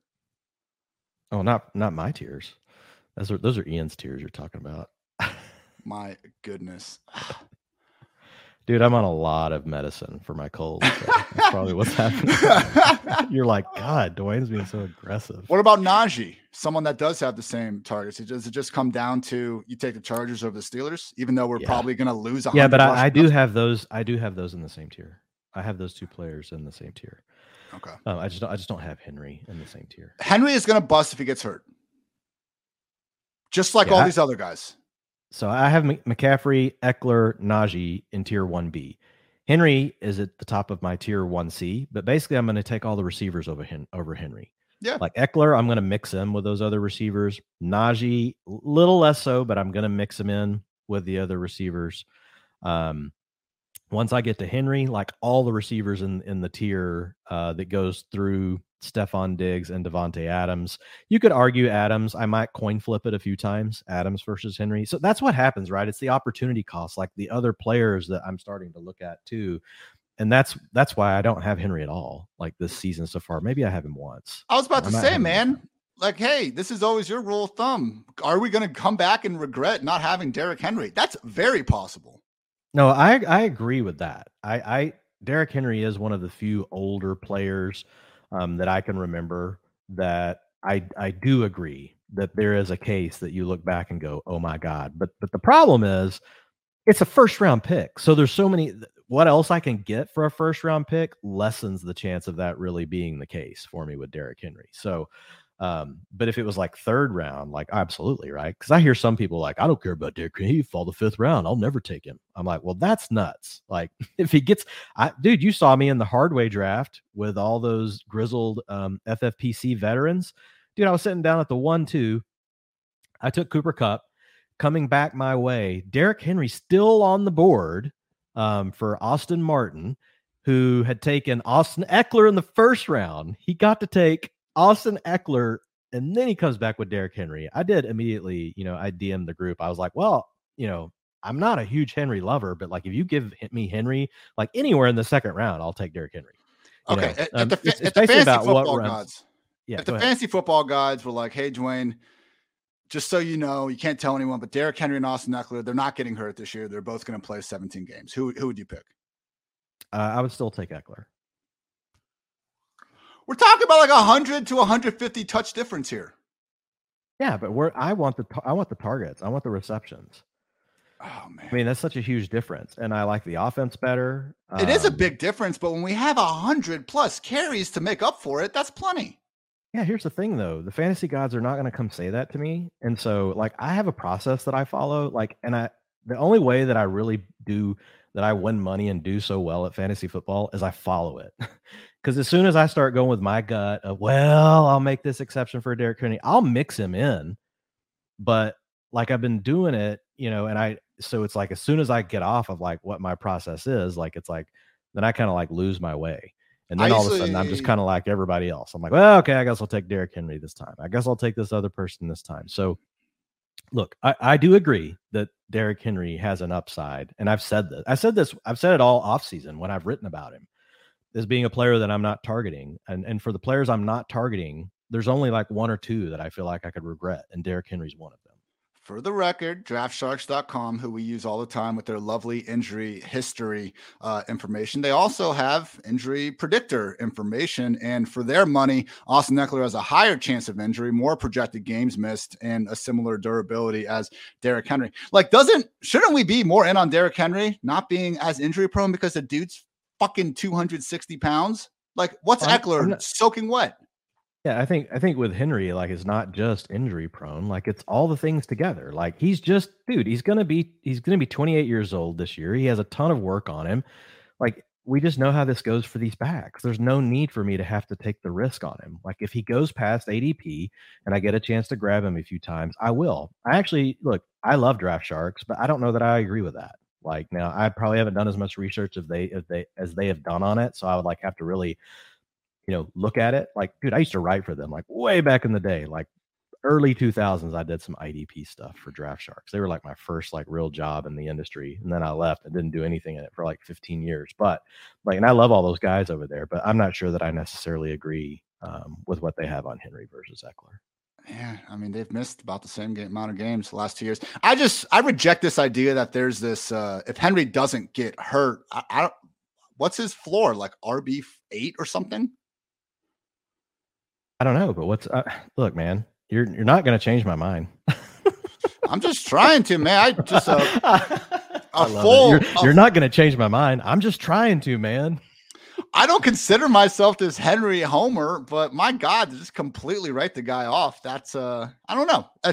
Oh, not not my tiers. Those are those are Ian's tiers you're talking about. my goodness. [laughs] Dude, I'm on a lot of medicine for my cold. So that's probably what's happening. [laughs] You're like, God, Dwain's being so aggressive. What about Najee? Someone that does have the same targets. Does it just come down to you take the Chargers over the Steelers, even though we're yeah. probably going to lose? Yeah, but I, I do have those. I do have those in the same tier. I have those two players in the same tier. Okay. Um, I just don't, I just don't have Henry in the same tier. Henry is going to bust if he gets hurt, just like yeah, all I, these other guys. So I have McCaffrey, Ekeler, Najee in tier one B. Henry is at the top of my tier one C, but basically I'm going to take all the receivers over Hen- over Henry. Yeah, like Ekeler, I'm going to mix him with those other receivers. Najee, little less so, but I'm going to mix him in with the other receivers. Um, once I get to Henry, like all the receivers in in the tier uh, that goes through Stefon Diggs and Davante Adams. You could argue Adams. I might coin flip it a few times, Adams versus Henry. So that's what happens, right? It's the opportunity cost, like the other players that I'm starting to look at too. And that's that's why I don't have Henry at all, like this season so far. Maybe I have him once. I was about to say, man, like, hey, this is always your rule of thumb. Are we going to come back and regret not having Derrick Henry? That's very possible. No, I I agree with that. I I Derrick Henry is one of the few older players um, that I can remember that I I do agree that there is a case that you look back and go, oh my god. But but the problem is, it's a first round pick. So there's so many. What else I can get for a first round pick lessens the chance of that really being the case for me with Derrick Henry. So um, but if it was like third round, like absolutely right, because I hear some people like, I don't care about Derrick He fall the fifth round, I'll never take him. I'm like, well, that's nuts. Like [laughs] if he gets, I dude, you saw me in the hardway draft with all those grizzled um, FFPC veterans, dude. I was sitting down at the one two. I took Cooper Kupp coming back my way. Derrick Henry still on the board um, for Austin Martin, who had taken Austin Ekeler in the first round. He got to take Austin Ekeler, and then he comes back with Derrick Henry. I did immediately, you know, I DM'd the group. I was like, well, you know, I'm not a huge Henry lover, but like if you give me Henry, like anywhere in the second round, I'll take Derrick Henry. You okay, at, um, the, it's, it's the fantasy football gods. Yeah, if the fantasy football guides were like, "Hey, Dwain, just so you know, you can't tell anyone, but Derrick Henry and Austin Ekeler, they're not getting hurt this year. They're both going to play 17 games. Who who would you pick? Uh, I would still take Ekeler. We're talking about like 100 to 150 touch difference here. Yeah, but we're I want the I want the targets. I want the receptions. Oh man. I mean, that's such a huge difference. And I like the offense better. It um, is a um, big difference, but when we have a hundred plus carries to make up for it, that's plenty. Yeah, here's the thing though. The fantasy gods are not going to come say that to me. And so like I have a process that I follow. Like, and I the only way that I really do that I win money and do so well at fantasy football is I follow it. [laughs] Because as soon as I start going with my gut of, well, I'll make this exception for Derrick Henry, I'll mix him in. But like I've been doing it, you know, and I, so it's like as soon as I get off of like what my process is, like it's like, then I kind of like lose my way. And then I all of a sudden, I'm just kind of like everybody else. I'm like, well, okay, I guess I'll take Derrick Henry this time. I guess I'll take this other person this time. So, look, I, I do agree that Derrick Henry has an upside. And I've said this. I said this, I've said it all off season when I've written about him as being a player that I'm not targeting. And and for the players I'm not targeting, there's only like one or two that I feel like I could regret, and Derrick Henry's one of them. For the record, draftsharks.com, who we use all the time with their lovely injury history uh, information, they also have injury predictor information. And for their money, Austin Ekeler has a higher chance of injury, more projected games missed, and a similar durability as Derrick Henry. Like, doesn't shouldn't we be more in on Derrick Henry not being as injury prone because the dude's fucking 260 pounds? Like, what's I'm, Ekeler I'm not, soaking wet? Yeah, I think I think with Henry, like it's not just injury prone, like it's all the things together. Like he's just dude, he's gonna be he's gonna be 28 years old this year. He has a ton of work on him. Like we just know how this goes for these backs. There's no need for me to have to take the risk on him. Like if he goes past ADP and I get a chance to grab him a few times, I will. I actually look, I love draft sharks, but I don't know that I agree with that. Like now, I probably haven't done as much research as they as they as they have done on it, so I would like have to really, you know, look at it. Like, dude, I used to write for them like way back in the day, like early 2000s. I did some IDP stuff for Draft Sharks. They were like my first like real job in the industry, and then I left and didn't do anything in it for like 15 years. But like, and I love all those guys over there, but I'm not sure that I necessarily agree um, with what they have on Henry versus Ekeler. Yeah, I mean they've missed about the same game, amount of games the last two years. I just I reject this idea that there's this. uh If Henry doesn't get hurt, I, I don't. What's his floor like? RB eight or something? I don't know, but what's uh, look, man? You're you're not going [laughs] to [laughs] change my mind. I'm just trying to, man. I just uh, a full. You're, you're not going to change my mind. I'm just trying to, man. I don't consider myself this Henry Homer, but my God, just completely write the guy off. That's uh, I don't know. Uh,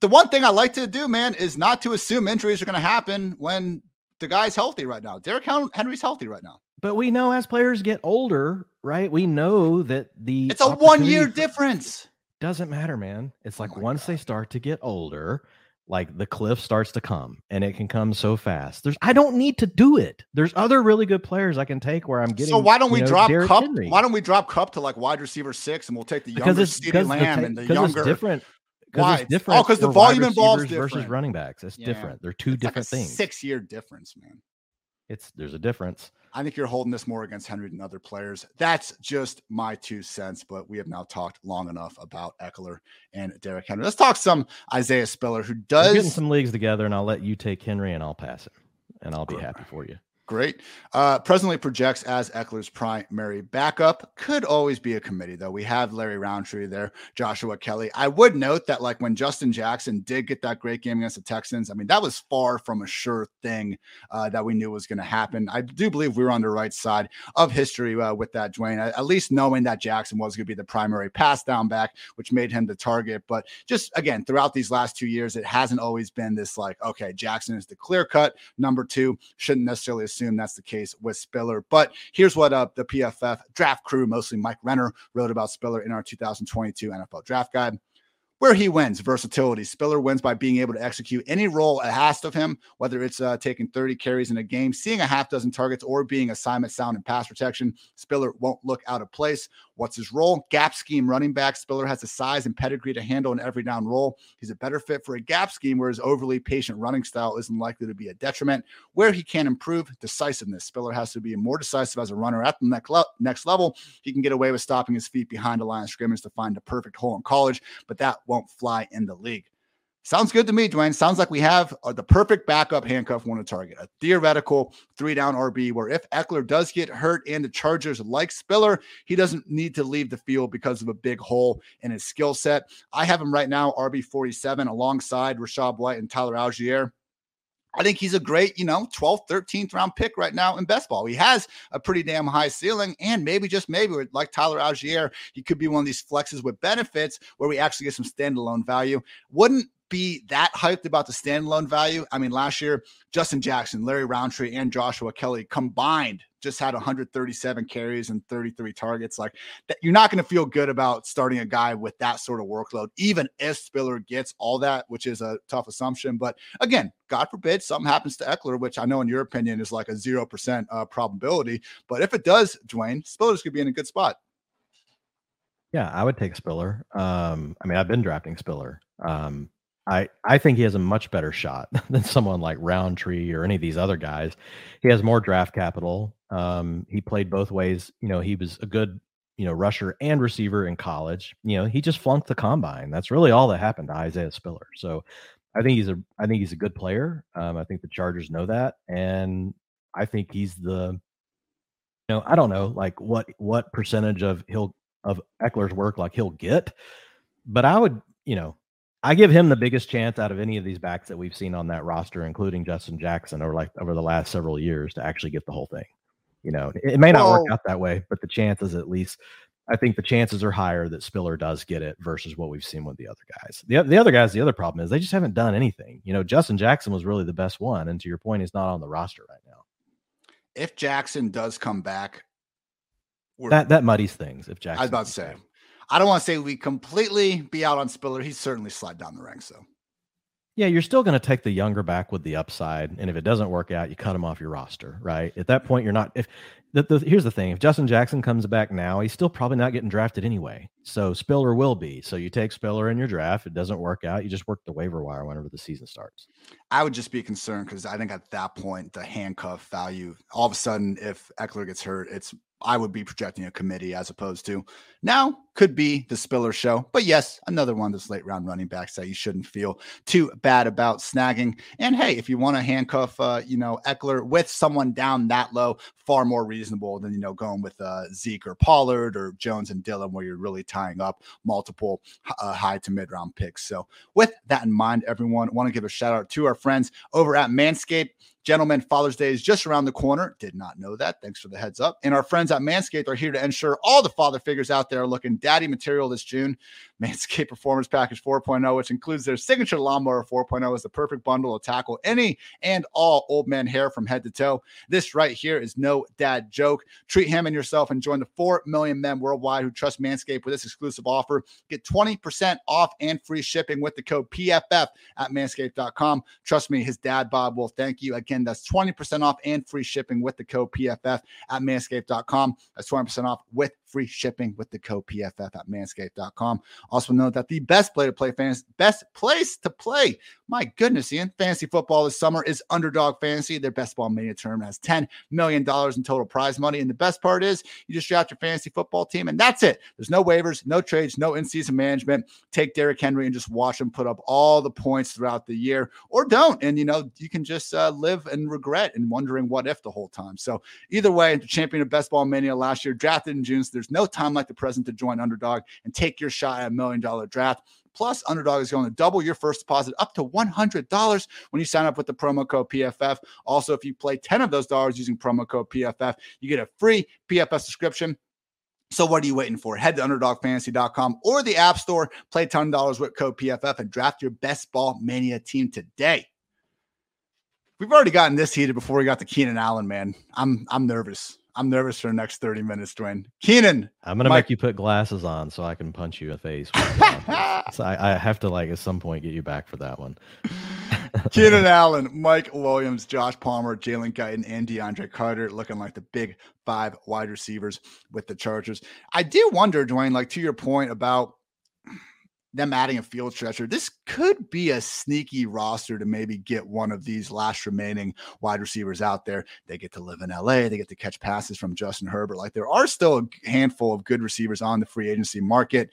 the one thing I like to do, man, is not to assume injuries are going to happen when the guy's healthy right now. Derrick Henry's healthy right now. But we know as players get older, right? We know that the it's a one year difference. Doesn't matter, man. It's like oh once God. they start to get older, like the cliff starts to come and it can come so fast. There's I don't need to do it. There's other really good players I can take where I'm getting. So why don't we know, drop Derrick Kupp? Henry. Why don't we drop Kupp to like wide receiver six and we'll take the younger CeeDee Lamb the, and the younger different. Why? It's different. Oh, because the volume involves versus running backs. It's yeah. different. They're two it's different like things. Six year difference, man. It's there's a difference. I think you're holding this more against Henry than other players. That's just my two cents, but we have now talked long enough about Ekeler and Derrick Henry. Let's talk some Isaiah Spiller, who does We're getting some leagues together, and I'll let you take Henry and I'll pass it, and I'll be happy for you. Great. Uh, presently projects as Ekeler's primary backup. Could always be a committee, though. We have Larry Rountree there, Joshua Kelley. I would note that, like, when Justin Jackson did get that great game against the Texans, I mean, that was far from a sure thing uh, that we knew was going to happen. I do believe we were on the right side of history uh, with that, Dwain, at least knowing that Jackson was going to be the primary pass down back, which made him the target. But just again, throughout these last two years, it hasn't always been this, like, okay, Jackson is the clear cut number two. Shouldn't necessarily assume assume that's the case with Spiller. But here's what uh, the PFF draft crew, mostly Mike Renner, wrote about Spiller in our 2022 NFL draft guide where he wins versatility. Spiller wins by being able to execute any role asked of him, whether it's uh, taking 30 carries in a game, seeing a half dozen targets, or being assignment sound and pass protection. Spiller won't look out of place. What's his role? Gap scheme running back. Spiller has the size and pedigree to handle an every down role. He's a better fit for a gap scheme where his overly patient running style isn't likely to be a detriment. Where he can improve, decisiveness. Spiller has to be more decisive as a runner at the next, level. He can get away with stopping his feet behind a line of scrimmage to find a perfect hole in college, but that won't fly in the league. Sounds good to me, Dwain. Sounds like we have uh, the perfect backup handcuff one to target, a theoretical three down RB where if Ekeler does get hurt and the Chargers like Spiller, he doesn't need to leave the field because of a big hole in his skill set. I have him right now, RB 47, alongside Rashad White and Tyler Allgeier. I think he's a great, you know, 12th, 13th round pick right now in best ball. He has a pretty damn high ceiling, and maybe just maybe like Tyler Allgeier, he could be one of these flexes with benefits where we actually get some standalone value. Wouldn't be that hyped about the standalone value. I mean, last year, Justin Jackson, Larry Rountree, and Joshua Kelley combined just had 137 carries and 33 targets. Like that, you're not going to feel good about starting a guy with that sort of workload, even if Spiller gets all that, which is a tough assumption. But again, God forbid something happens to Ekeler, which I know in your opinion is like a zero percent uh, probability. But if it does, Dwain, Spiller's to be in a good spot. Yeah, I would take Spiller. Um, I mean, I've been drafting Spiller. Um, I, I think he has a much better shot [laughs] than someone like Rountree or any of these other guys. He has more draft capital. Um, he played both ways. You know, he was a good, you know, rusher and receiver in college. You know, he just flunked the combine. That's really all that happened to Isaiah Spiller. So I think he's a I think he's a good player. Um, I think the Chargers know that, and I think he's the, you know, I don't know like what what percentage of he'll of Ekeler's work like he'll get, but I would, you know, I give him the biggest chance out of any of these backs that we've seen on that roster, including Justin Jackson, over like over the last several years to actually get the whole thing. You know, it, may not well, work out that way, but the chances, at least, I think the chances are higher that Spiller does get it versus what we've seen with the other guys. The the other guys, the other problem is they just haven't done anything. You know, Justin Jackson was really the best one, and to your point, he's not on the roster right now. If Jackson does come back, that that muddies things. If Jackson, I was about to say. I don't want to say we completely be out on Spiller. He's certainly slid down the ranks, though. Yeah, you're still going to take the younger back with the upside, and if it doesn't work out, you cut him off your roster, right? At that point, you're not. If the, the, here's the thing: if Justin Jackson comes back now, he's still probably not getting drafted anyway. So Spiller will be. So you take Spiller in your draft. It doesn't work out, you just work the waiver wire whenever the season starts. I would just be concerned because I think at that point the handcuff value, all of a sudden, if Ekeler gets hurt, it's I would be projecting a committee as opposed to now could be the Spiller show. But yes, another one of those late round running backs that you shouldn't feel too bad about snagging. And hey, if you want to handcuff, uh, you know, Ekeler with someone down that low, far more reasonable than, you know, going with uh, Zeke or Pollard or Jones and Dylan, where you're really tying up multiple uh, high to mid round picks. So, with that in mind, everyone, want to give a shout out to our friends over at Manscaped. Gentlemen, Father's Day is just around the corner. Did not know that. Thanks for the heads up. And our friends at Manscaped are here to ensure all the father figures out there are looking daddy material this June. Manscaped Performance Package 4.0, which includes their signature lawnmower 4.0, is the perfect bundle to tackle any and all old man hair from head to toe. This right here is no dad joke. Treat him and yourself and join the 4 million men worldwide who trust Manscaped with this exclusive offer. Get 20% off and free shipping with the code PFF at manscaped.com. Trust me, his dad, Bob, will thank you. Again, that's 20% off and free shipping with the code PFF at manscaped.com. That's 20% off with free shipping with the code PFF at manscaped.com. Also note that the best play to play fans, best place to play. My goodness, Ian, fantasy football this summer is Underdog Fantasy. Their best ball mania tournament has $10 million in total prize money. And the best part is you just draft your fantasy football team, and that's it. There's no waivers, no trades, no in-season management. Take Derrick Henry and just watch him put up all the points throughout the year, or don't. And you know, you can just uh, live and regret and wondering what if the whole time. So either way, the champion of best ball mania last year, drafted in June. So there's no time like the present to join Underdog and take your shot at million dollar draft. Plus, Underdog is going to double your first deposit up to $100 when you sign up with the promo code PFF. Also, if you play 10 of those dollars using promo code PFF, you get a free PFF subscription. So what are you waiting for? Head to underdogfantasy.com or the App Store, play $10 with code PFF and draft your best ball mania team today. We've already gotten this heated before we got to Keenan Allen, man. I'm I'm nervous. I'm nervous for the next 30 minutes, Dwain. Keenan. I'm gonna Mike. make you put glasses on so I can punch you in the face. so [laughs] I, I, have to like at some point get you back for that one. [laughs] Keenan Allen, Mike Williams, Josh Palmer, Jalen Guyton, and DeAndre Carter looking like the big five wide receivers with the Chargers. I do wonder, Dwain, like to your point about them adding a field stretcher, this could be a sneaky roster to maybe get one of these last remaining wide receivers out there. They get to live in LA, they get to catch passes from Justin Herbert. Like there are still a handful of good receivers on the free agency market.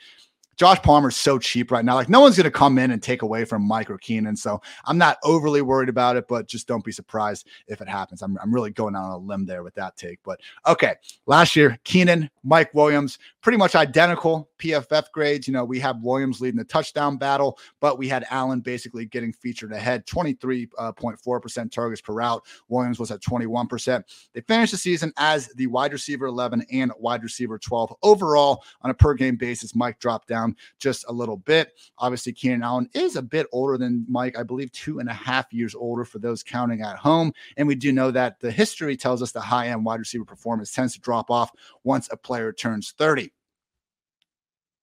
Josh Palmer's so cheap right now. Like no one's going to come in and take away from Mike or Keenan. So I'm not overly worried about it, but just don't be surprised if it happens. I'm, I'm really going on a limb there with that take. But okay, last year, Keenan, Mike Williams, pretty much identical PFF grades. You know, we have Williams leading the touchdown battle, but we had Allen basically getting featured ahead 23.4% uh, targets per route. Williams was at 21%. They finished the season as the wide receiver 11 and wide receiver 12 overall on a per game basis. Mike dropped down down just a little bit. Obviously, Keenan Allen is a bit older than Mike, I believe two and a half years older for those counting at home. And we do know that the history tells us the high end wide receiver performance tends to drop off once a player turns 30.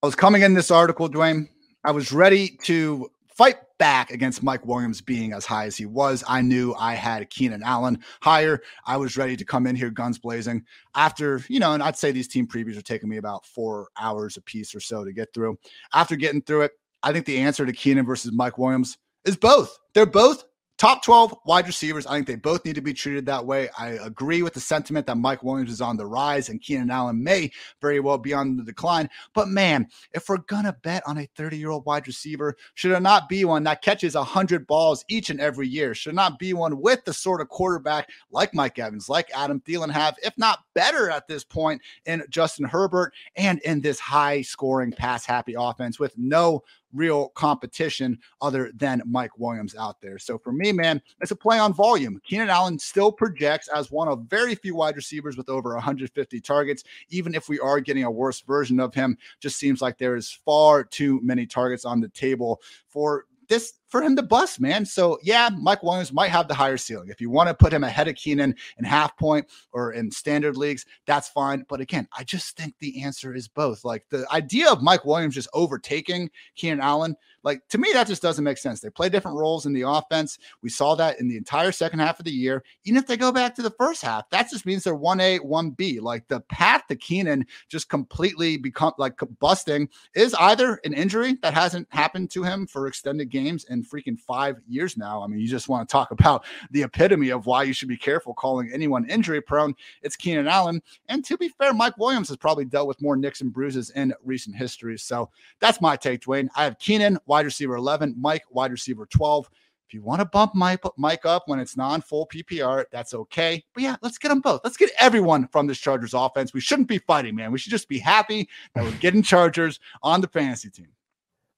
I was coming in this article, Dwain. I was ready to fight back against Mike Williams being as high as he was. I knew I had Keenan Allen higher. I was ready to come in here guns blazing after, you know, and I'd say these team previews are taking me about four hours a piece or so to get through. After getting through it, I think the answer to Keenan versus Mike Williams is both. They're both Top 12 wide receivers. I think they both need to be treated that way. I agree with the sentiment that Mike Williams is on the rise and Keenan Allen may very well be on the decline. But man, if we're going to bet on a 30 year old wide receiver, should it not be one that catches 100 balls each and every year? Should not be one with the sort of quarterback like Mike Evans, like Adam Thielen have, if not better at this point in Justin Herbert and in this high scoring, pass happy offense with no real competition other than Mike Williams out there. So for me, man, it's a play on volume. Keenan Allen still projects as one of very few wide receivers with over 150 targets. Even if we are getting a worse version of him, just seems like there is far too many targets on the table for this for him to bust, man. So yeah, Mike Williams might have the higher ceiling. If you want to put him ahead of Keenan in half point or in standard leagues, that's fine. But again, I just think the answer is both. Like the idea of Mike Williams just overtaking Keenan Allen Like to me, that just doesn't make sense. They play different roles in the offense. We saw that in the entire second half of the year. Even if they go back to the first half, that just means they're 1A, 1B. Like the path to Keenan just completely become like busting is either an injury that hasn't happened to him for extended games in freaking five years now. I mean, you just want to talk about the epitome of why you should be careful calling anyone injury prone. It's Keenan Allen. And to be fair, Mike Williams has probably dealt with more nicks and bruises in recent history. So that's my take, Dwain. I have Keenan, wide receiver 11, Mike, wide receiver 12. If you want to bump Mike up when it's non full PPR, that's okay. But yeah, let's get them both. Let's get everyone from this Chargers offense. We shouldn't be fighting, man. We should just be happy that we're getting Chargers on the fantasy team.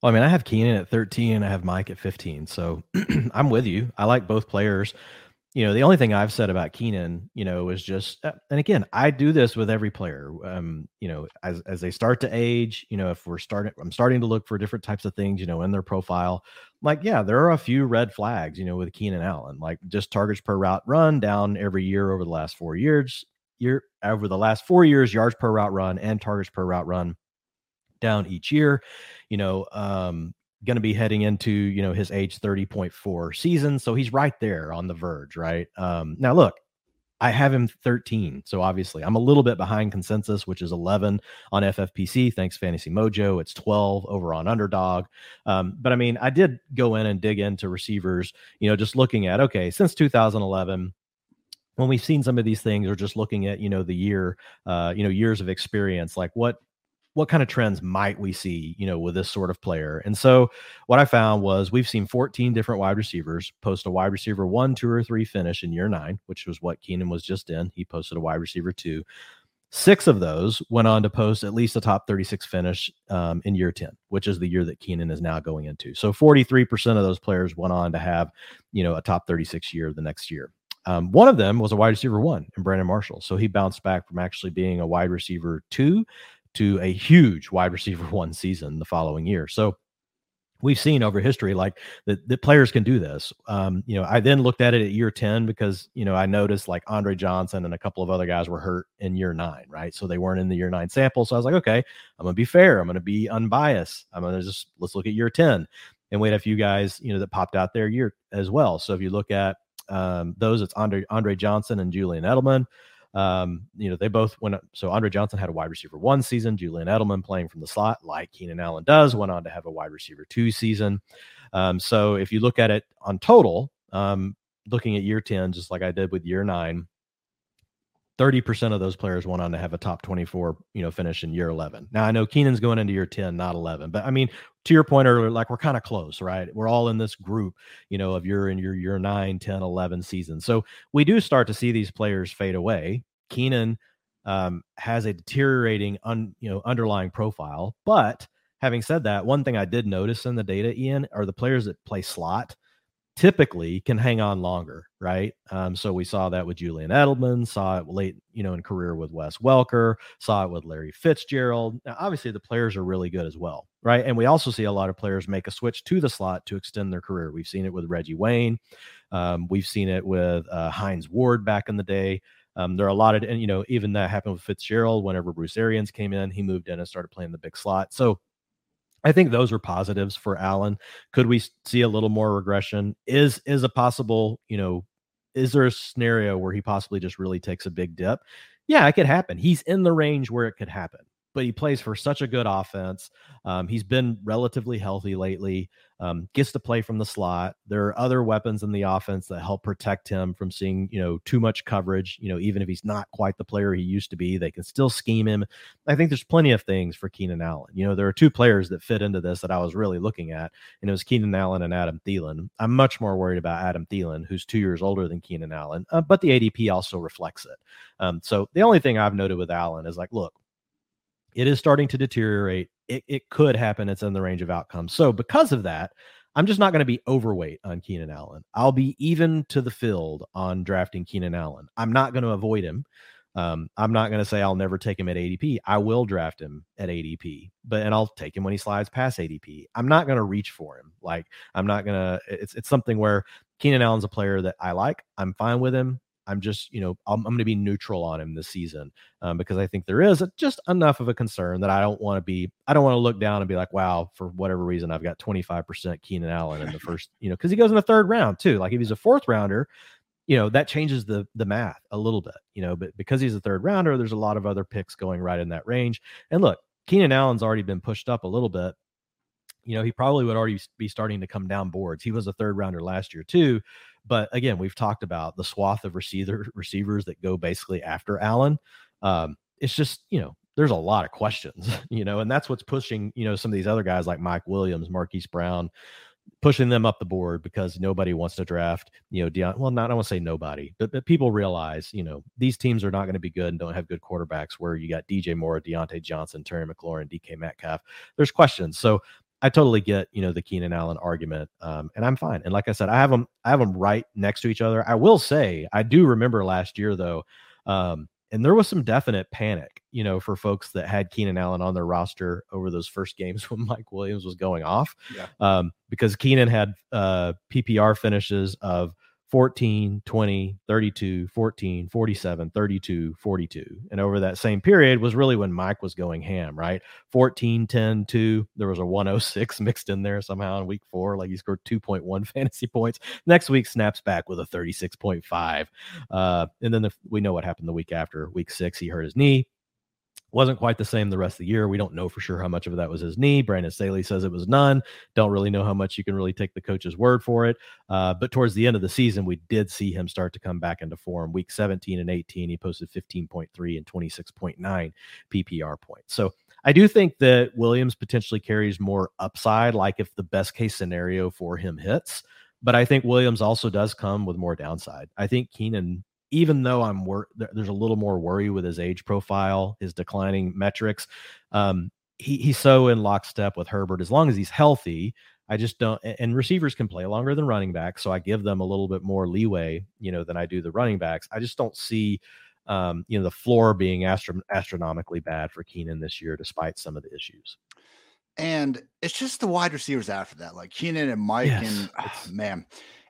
Well, I mean, I have Keenan at 13 and I have Mike at 15. So [clears throat] I'm with you. I like both players you know, the only thing I've said about Keenan, you know, is just, uh, and again, I do this with every player. Um, you know, as as they start to age, you know, if we're starting, I'm starting to look for different types of things, you know, in their profile. Like, yeah, there are a few red flags, you know, with Keenan Allen, like just targets per route run down every year over the last four years. Year over the last four years, yards per route run and targets per route run down each year. You know, um, going to be heading into you know his age 30.4 season so he's right there on the verge right um now look i have him 13 so obviously i'm a little bit behind consensus which is 11 on ffpc thanks fantasy mojo it's 12 over on underdog um, but i mean i did go in and dig into receivers you know just looking at okay since 2011 when we've seen some of these things or just looking at you know the year uh you know years of experience like what what kind of trends might we see, you know, with this sort of player? And so what I found was we've seen 14 different wide receivers post a wide receiver one, two, or three finish in year nine, which was what Keenan was just in. He posted a wide receiver two. Six of those went on to post at least a top 36 finish um, in year 10, which is the year that Keenan is now going into. So 43% of those players went on to have, you know, a top 36 year the next year. Um, one of them was a wide receiver one in Brandon Marshall. So he bounced back from actually being a wide receiver two to a huge wide receiver [laughs] one season the following year. So we've seen over history like that the players can do this. Um, you know, I then looked at it at year 10 because, you know, I noticed like Andre Johnson and a couple of other guys were hurt in year nine, right? So they weren't in the year nine sample. So I was like, okay, I'm gonna be fair. I'm gonna be unbiased. I'm gonna just let's look at year 10. And we had a few guys, you know, that popped out there year as well. So if you look at um, those, it's Andre Andre Johnson and Julian Edelman. Um, you know, they both went. up. So Andre Johnson had a wide receiver one season. Julian Edelman playing from the slot, like Keenan Allen does, went on to have a wide receiver two season. Um, so if you look at it on total, um, looking at year 10, just like I did with year nine, 30% of those players went on to have a top 24, you know, finish in year 11. Now I know Keenan's going into year 10, not 11, but I mean, to your point earlier, like we're kind of close, right? We're all in this group, you know, of your in your year 9, 10, 11 season. So we do start to see these players fade away. Keenan um, has a deteriorating, un, you know, underlying profile. But having said that, one thing I did notice in the data, Ian, are the players that play slot typically can hang on longer, right? Um, so we saw that with Julian Edelman, saw it late, you know, in career with Wes Welker, saw it with Larry Fitzgerald. Now, obviously, the players are really good as well, right? And we also see a lot of players make a switch to the slot to extend their career. We've seen it with Reggie Wayne, um, we've seen it with uh, Hines Ward back in the day. Um, there are a lot of, and you know, even that happened with Fitzgerald. Whenever Bruce Arians came in, he moved in and started playing the big slot. So I think those are positives for Allen. Could we see a little more regression? Is is a possible, you know, is there a scenario where he possibly just really takes a big dip? Yeah, it could happen. He's in the range where it could happen but he plays for such a good offense. Um, he's been relatively healthy lately, um, gets to play from the slot. There are other weapons in the offense that help protect him from seeing, you know, too much coverage. You know, even if he's not quite the player he used to be, they can still scheme him. I think there's plenty of things for Keenan Allen. You know, there are two players that fit into this that I was really looking at, and it was Keenan Allen and Adam Thielen. I'm much more worried about Adam Thielen, who's two years older than Keenan Allen, uh, but the ADP also reflects it. Um, so the only thing I've noted with Allen is like, look, it is starting to deteriorate. It, it could happen. It's in the range of outcomes. So because of that, I'm just not going to be overweight on Keenan Allen. I'll be even to the field on drafting Keenan Allen. I'm not going to avoid him. Um, I'm not going to say I'll never take him at ADP. I will draft him at ADP, but and I'll take him when he slides past ADP. I'm not going to reach for him. Like I'm not going to. It's it's something where Keenan Allen's a player that I like. I'm fine with him I'm just, you know, I'm, I'm going to be neutral on him this season um, because I think there is just enough of a concern that I don't want to be, I don't want to look down and be like, wow, for whatever reason, I've got 25% Keenan Allen in the first, you know, because he goes in the third round too. Like if he's a fourth rounder, you know that changes the the math a little bit you know but because he's a third rounder there's a lot of other picks going right in that range and look keenan allen's already been pushed up a little bit you know, he probably would already be starting to come down boards. He was a third rounder last year too. But again, we've talked about the swath of receiver [laughs] receivers that go basically after Allen. Um, it's just, you know, there's a lot of questions, [laughs] you know, and that's what's pushing, you know, some of these other guys like Mike Williams, Marquise Brown, pushing them up the board because nobody wants to draft, you know, Deon. Well, not I want to say nobody, but, but people realize, you know, these teams are not going to be good and don't have good quarterbacks. Where you got DJ Moore, Diontae Johnson, Terry McLaurin, DK Metcalf. There's questions. So I totally get, you know, the Keenan Allen argument, um, and I'm fine. And like I said, I have them, I have them right next to each other. I will say, I do remember last year though, um, and there was some definite panic, you know, for folks that had Keenan Allen on their roster over those first games [laughs] when Mike Williams was going off, yeah. um, because Keenan had uh, PPR finishes of 14, 20, 32, 14, 47, 32, 42. And over that same period was really when Mike was going ham, right? 14, 10, 2. There was a 106 [laughs] mixed in there somehow in week four. Like he scored 2.1 [laughs] fantasy points. Next week snaps back with a 36.5. Uh, and then the, we know what happened the week after. Week six, he hurt his knee wasn't quite the same the rest of the year. We don't know for sure how much of that was his knee. Brandon Staley says it was none. Don't really know how much you can really take the coach's word for it. Uh, but towards the end of the season, we did see him start to come back into form. Week 17 and 18, he posted 15.3 and 26.9 PPR points. So I do think that Williams potentially carries more upside, like if the best case scenario for him hits. But I think Williams also does come with more downside. I think Keenan even though I'm wor- there's a little more worry with his age profile, his declining metrics. Um, he, he's so in lockstep with Herbert as long as he's healthy. I just don't, and receivers can play longer than running backs, so I give them a little bit more leeway, you know, than I do the running backs. I just don't see, um, you know, the floor being astro- astronomically bad for Keenan this year, despite some of the issues. And it's just the wide receivers after that, like Keenan and Mike, yes, and oh, man,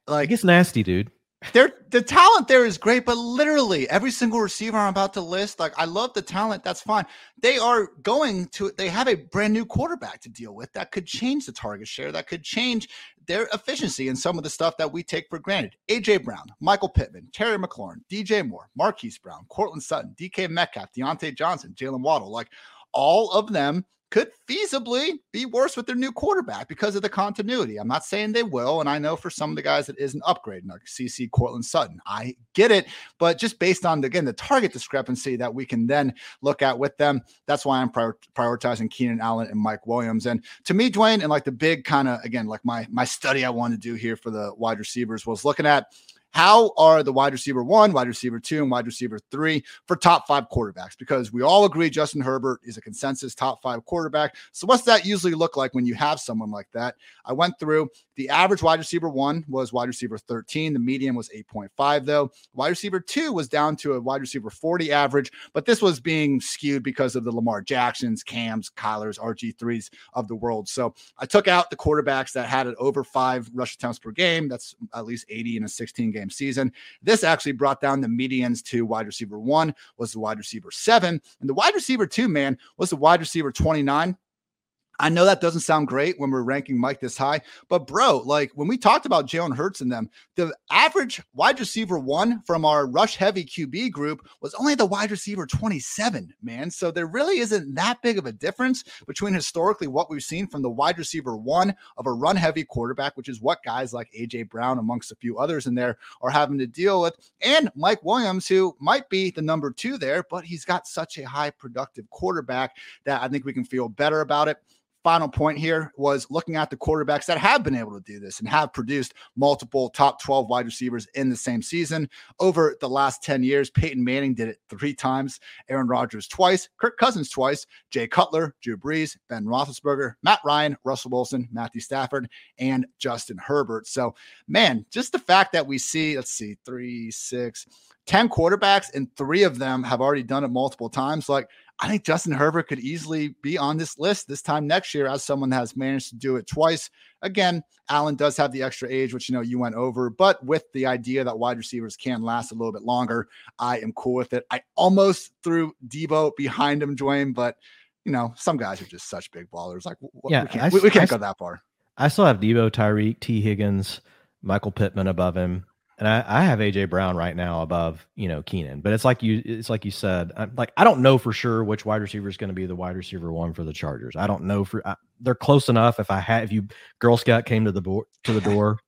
like it's nasty, dude there the talent there is great, but literally every single receiver I'm about to list, like I love the talent, that's fine. They are going to they have a brand new quarterback to deal with that could change the target share, that could change their efficiency and some of the stuff that we take for granted. AJ Brown, Michael Pittman, Terry McLaurin, DJ Moore, Marquise Brown, Courtland Sutton, DK Metcalf, Diontae Johnson, Jaylen Waddle, like all of them could feasibly be worse with their new quarterback because of the continuity. I'm not saying they will, and I know for some of the guys it is an upgrade, like CC Courtland Sutton. I get it, but just based on again the target discrepancy that we can then look at with them, that's why I'm prior- prioritizing Keenan Allen and Mike Williams. And to me, Dwain, and like the big kind of again like my my study I want to do here for the wide receivers was looking at how are the wide receiver one, wide receiver two, and wide receiver three for top five quarterbacks? Because we all agree Justin Herbert is a consensus top five quarterback. So, what's that usually look like when you have someone like that? I went through the average wide receiver one was wide receiver 13. The median was 8.5, though. Wide receiver two was down to a wide receiver 40 average, but this was being skewed because of the Lamar Jacksons, Cams, Kylers, RG3s of the world. So, I took out the quarterbacks that had it over five rush attempts per game. That's at least 80 in a 16 game season. This actually brought down the medians to wide receiver one was the wide receiver seven, and the wide receiver two man was the wide receiver 29. I know that doesn't sound great when we're ranking Mike this high, but bro, like when we talked about Jalen Hurts and them, the average wide receiver one from our rush heavy QB group was only the wide receiver 27, man. So there really isn't that big of a difference between historically what we've seen from the wide receiver one of a run heavy quarterback, which is what guys like AJ Brown, amongst a few others in there, are having to deal with, and Mike Williams, who might be the number two there, but he's got such a high productive quarterback that I think we can feel better about it final point here was looking at the quarterbacks that have been able to do this and have produced multiple top 12 wide receivers in the same season. Over the last 10 years, Peyton Manning did it three times, Aaron Rodgers twice, Kirk Cousins twice, Jay Cutler, Drew Brees, Ben Roethlisberger, Matt Ryan, Russell Wilson, Matthew Stafford, and Justin Herbert. So, man, just the fact that we see, let's see, three, six, 10 quarterbacks and three of them have already done it multiple times. Like, I think Justin Herbert could easily be on this list this time next year as someone that has managed to do it twice. Again, Allen does have the extra age, which you know you went over, but with the idea that wide receivers can last a little bit longer, I am cool with it. I almost threw Deebo behind him, Dwain, but you know some guys are just such big ballers. Like, yeah, we can't, I, we, we can't I, go that far. I still have Deebo, Tyreek, Tee Higgins, Michael Pittman above him and I, I have AJ Brown right now above you know Keenan, but it's like you it's like you said, I'm, like I don't know for sure which wide receiver is going to be the wide receiver one for the Chargers. I don't know for I, they're close enough. If I had if you Girl Scout came to the board to the door,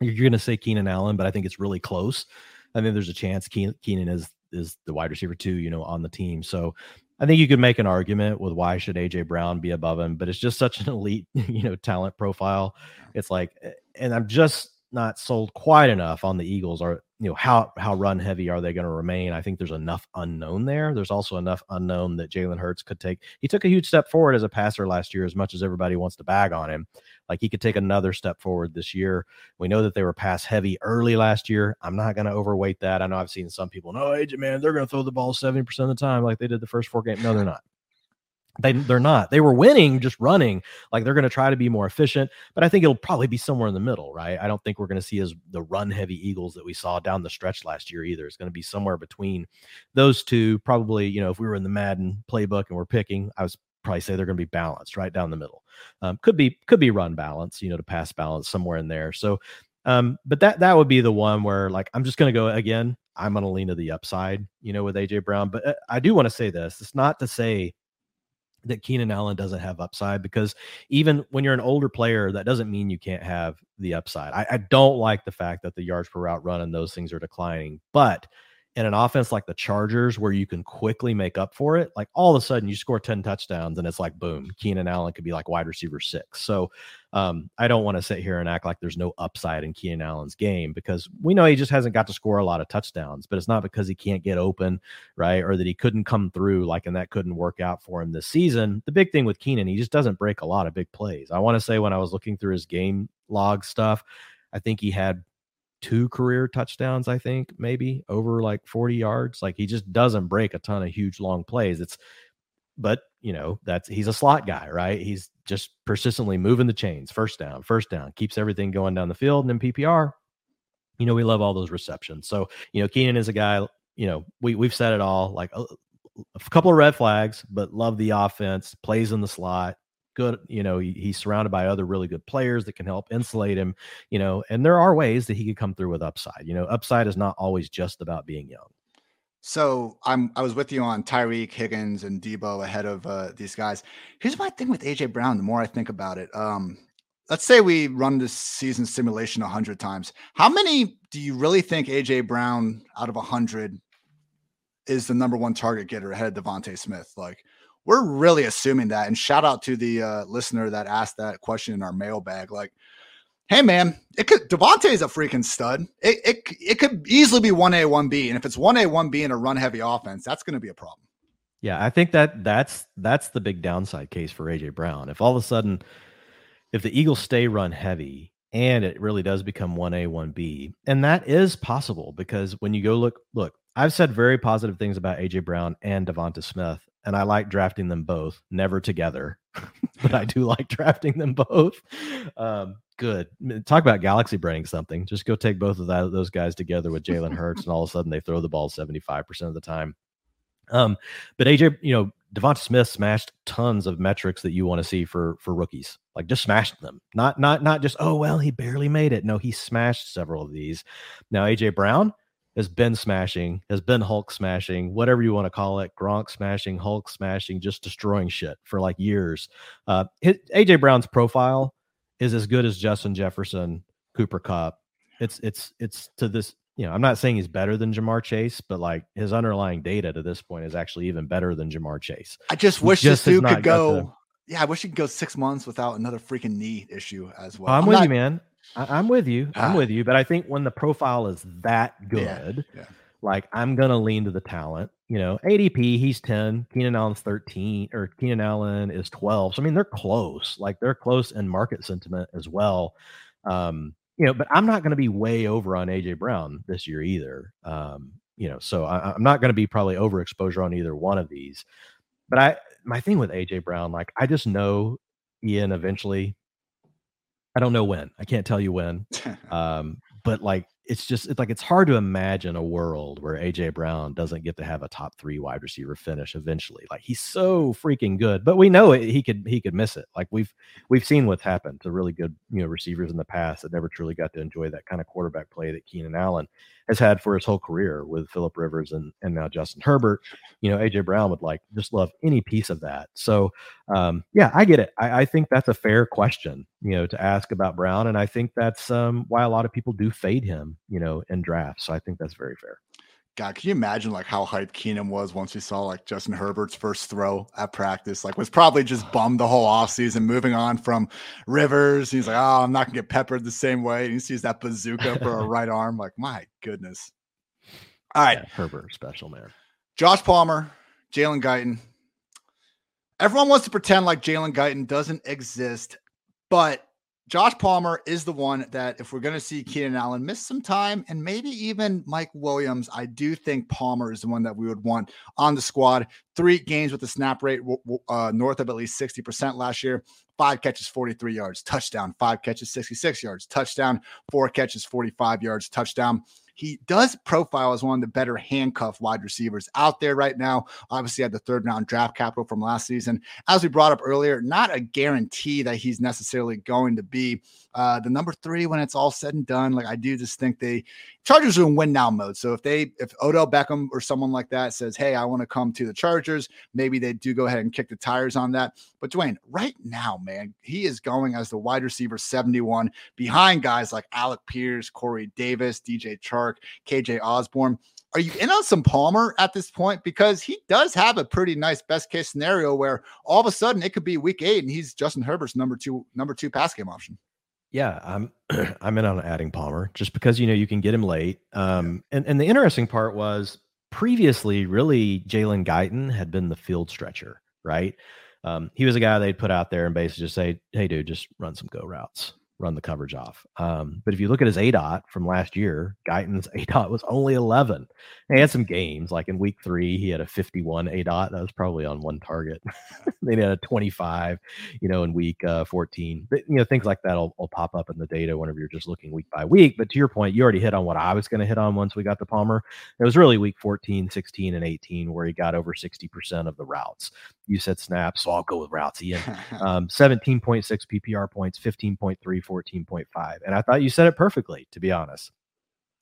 you're going to say Keenan Allen, but I think it's really close. I think there's a chance Keenan, Keenan is is the wide receiver two, you know, on the team. So I think you could make an argument with why should AJ Brown be above him, but it's just such an [laughs] elite, you know, talent profile. It's like, eh, and I'm just not sold quite enough on the Eagles. Are you know how how run heavy are they going to remain? I think there's enough unknown there. There's also enough unknown that Jalen Hurts could take. He took a huge step forward as a passer last year, as much as everybody wants to bag on him. Like he could take another step forward this year. We know that they were pass heavy early last year. I'm not going to overweight that. I know I've seen some people, no, agent man, they're going to throw the ball 70% of the time like they did the first four games. No, they're not. They they're not. They were winning just running. Like they're going to try to be more efficient, but I think it'll probably be somewhere in the middle, right? I don't think we're going to see as the run heavy Eagles that we saw down the stretch last year either. It's going to be somewhere between those two. Probably, you know, if we were in the Madden playbook and we're picking, I was probably say they're going to be balanced right down the middle. Um, could be could be run balance, you know, to pass balance somewhere in there. So, um, but that that would be the one where like I'm just going to go again. I'm going to lean to the upside, you know, with AJ Brown. But uh, I do want to say this. It's not to say that Keenan Allen doesn't have upside because even when you're an older player, that doesn't mean you can't have the upside. I, I don't like the fact that the yards per route run and those things are declining, but in an offense like the Chargers, where you can quickly make up for it, like all of a sudden you score 10 touchdowns and it's like, boom, Keenan Allen could be like wide receiver six. So um, I don't want to sit here and act like there's no upside in Keenan Allen's game because we know he just hasn't got to score a lot of touchdowns, but it's not because he can't get open, right? Or that he couldn't come through, like, and that couldn't work out for him this season. The big thing with Keenan, he just doesn't break a lot of big plays. I want to say when I was looking through his game log stuff, I think he had two career touchdowns, I think, maybe over like 40 yards. Like he just doesn't break a ton of huge long plays. It's, but you know, that's he's a slot guy, right? He's just persistently moving the chains, first down, first down, keeps everything going down the field. And in PPR, you know, we love all those receptions. So, you know, Keenan is a guy, you know, we, we've said it all like a, a couple of red flags, but love the offense, plays in the slot, good you know he, he's surrounded by other really good players that can help insulate him you know and there are ways that he could come through with upside you know upside is not always just about being young. So i'm i was with you on tyreek higgins and deebo ahead of uh, these guys. Here's my thing with aj brown the more i think about it um let's say we run this season simulation 100 times. How many do you really think aj brown out of 100 is the number one target getter ahead of devonta smith? Like we're really assuming that. And shout out to the uh, listener that asked that question in our mailbag. Like, hey man, it could is a freaking stud. It, it it could easily be one A, one B, and if it's one A, one B in a run heavy offense, that's going to be a problem. Yeah, I think that that's that's the big downside case for AJ Brown. If all of a sudden, if the Eagles stay run heavy and it really does become one A, one B, and that is possible because when you go look, look, I've said very positive things about AJ Brown and Devonta Smith and I like drafting them both, never together, [laughs] but I do like drafting them both. Um, good. Talk about galaxy braining something. Just go take both of that, those guys together with Jalen Hurts, and all of a sudden they throw the ball 75% of the time. Um, but AJ, you know, Devonta Smith smashed tons of metrics that you want to see for for rookies. Like just smashed them. Not not not just, oh well, he barely made it. No, he smashed several of these. Now AJ Brown, has been smashing, has been Hulk smashing, whatever you want to call it, Gronk smashing, Hulk smashing, just destroying shit for like years. Uh, AJ Brown's profile is as good as Justin Jefferson, Cooper Kupp. It's it's it's to this. You know, I'm not saying he's better than Ja'Marr Chase, but like his underlying data to this point is actually even better than Ja'Marr Chase. I just he wish just this dude could go. yeah, I wish he could go six months without another freaking knee issue as well. I'm, I'm with not, you, man. I, am with you. I'm ah. with you. But I think when the profile is that good, yeah, yeah. like I'm gonna lean to the talent. You know, ADP, he's 10, Keenan Allen's 13, or Keenan Allen is 12. So I mean, they're close. Like they're close in market sentiment as well. Um, you know, but I'm not going to be way over on AJ Brown this year either. Um, you know, so I, am not going to be probably overexposure on either one of these. but I my thing with AJ Brown, like I just know Ian eventually. I don't know when. I can't tell you when. [laughs] um, but like it's just it's like it's hard to imagine a world where AJ Brown doesn't get to have a top three wide receiver finish eventually. Like he's so freaking good, but we know it, he could he could miss it. Like we've we've seen what's happened to really good you know receivers in the past that never truly got to enjoy that kind of quarterback play that Keenan Allen has had for his whole career with Philip Rivers and and now Justin Herbert. You know AJ Brown would like just love any piece of that. So um, yeah, I get it. I, I think that's a fair question you know to ask about Brown, and I think that's um, why a lot of people do fade him you know, in drafts. So I think that's very fair. God, can you imagine like how hyped Keenan was once he saw like Justin Herbert's first throw at practice? Like was probably just [sighs] bummed the whole offseason, moving on from Rivers. He's like, oh, I'm not gonna get peppered the same way. And he sees that bazooka for a [laughs] right arm. Like, my goodness. All right. Yeah, Herbert special man. Josh Palmer, Jalen Guyton. Everyone wants to pretend like Jalen Guyton doesn't exist, but Josh Palmer is the one that, if we're going to see Keenan Allen miss some time and maybe even Mike Williams, I do think Palmer is the one that we would want on the squad. Three games with a snap rate uh, north of at least 60% last year. Five catches, 43 yards, touchdown. Five catches, 66 yards, touchdown. Four catches, 45 yards, touchdown. He does profile as one of the better handcuff wide receivers out there right now. Obviously, had the third round draft capital from last season. As we brought up earlier, not a guarantee that he's necessarily going to be uh, the number three when it's all said and done. Like I do just think they Chargers are in win now mode. So if they if Odell Beckham or someone like that says, "Hey, I want to come to the Chargers," maybe they do go ahead and kick the tires on that. But Dwain, right now, man, he is going as the wide receiver 71 behind guys like Alec Pierce, Corey Davis, DJ Chark, KJ Osborn Are you in on some Palmer at this point? Because he does have a pretty nice best case scenario where all of a sudden it could be week eight and he's Justin Herbert's number two, number two pass game option. Yeah, I'm [clears throat] I'm in on adding Palmer just because you know you can get him late. Um, and and the interesting part was previously, really, Jalen Guyton had been the field stretcher, right? Um, he was a guy they'd put out there and basically just say, "Hey, dude, just run some go routes." Run the coverage off. Um, but if you look at his A dot from last year, Guyton's [laughs] A dot was only 11. He had some games like in week three, he had a 51 A dot. That was probably on one target. [laughs] then he had a 25, you know, in week uh, 14. But, you know, things like that will, will, pop up in the data whenever you're just looking week by week. But to your point, you already hit on what I was going to hit on once we got to Palmer. It was really week 14, 16, and 18 where he got over 60% of the routes. You said snaps, so I'll go with routes. Ian, [laughs] um, 17.6 PPR points, 15.3, 14.5. And I thought you said it perfectly, to be honest.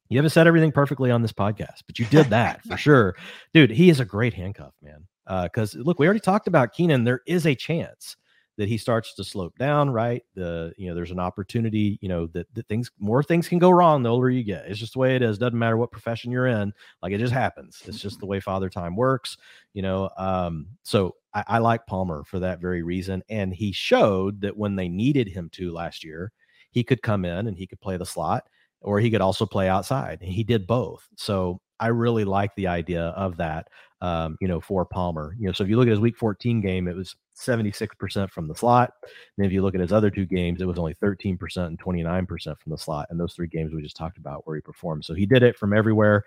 You haven't said everything perfectly on this podcast, but you did that for [laughs] sure. Dude, he is a great handcuff, man. Because uh, look, we already talked about Keenan. There is a chance that he starts to slope down, right? The you know, there's an opportunity, you know, that, that things more things can go wrong the older you get. It's just the way it is. Doesn't matter what profession you're in, like it just happens. It's just the way father time works, you know. Um, so I, I like Palmer for that very reason. And he showed that when they needed him to last year, he could come in and he could play the slot or he could also play outside. And he did both. So I really like the idea of that, um, you know, for Palmer. You know, so if you look at his week 14 game, it was 76% from the slot. And if you look at his other two games, it was only 13% and 29% from the slot. And those three games we just talked about where he performed. So he did it from everywhere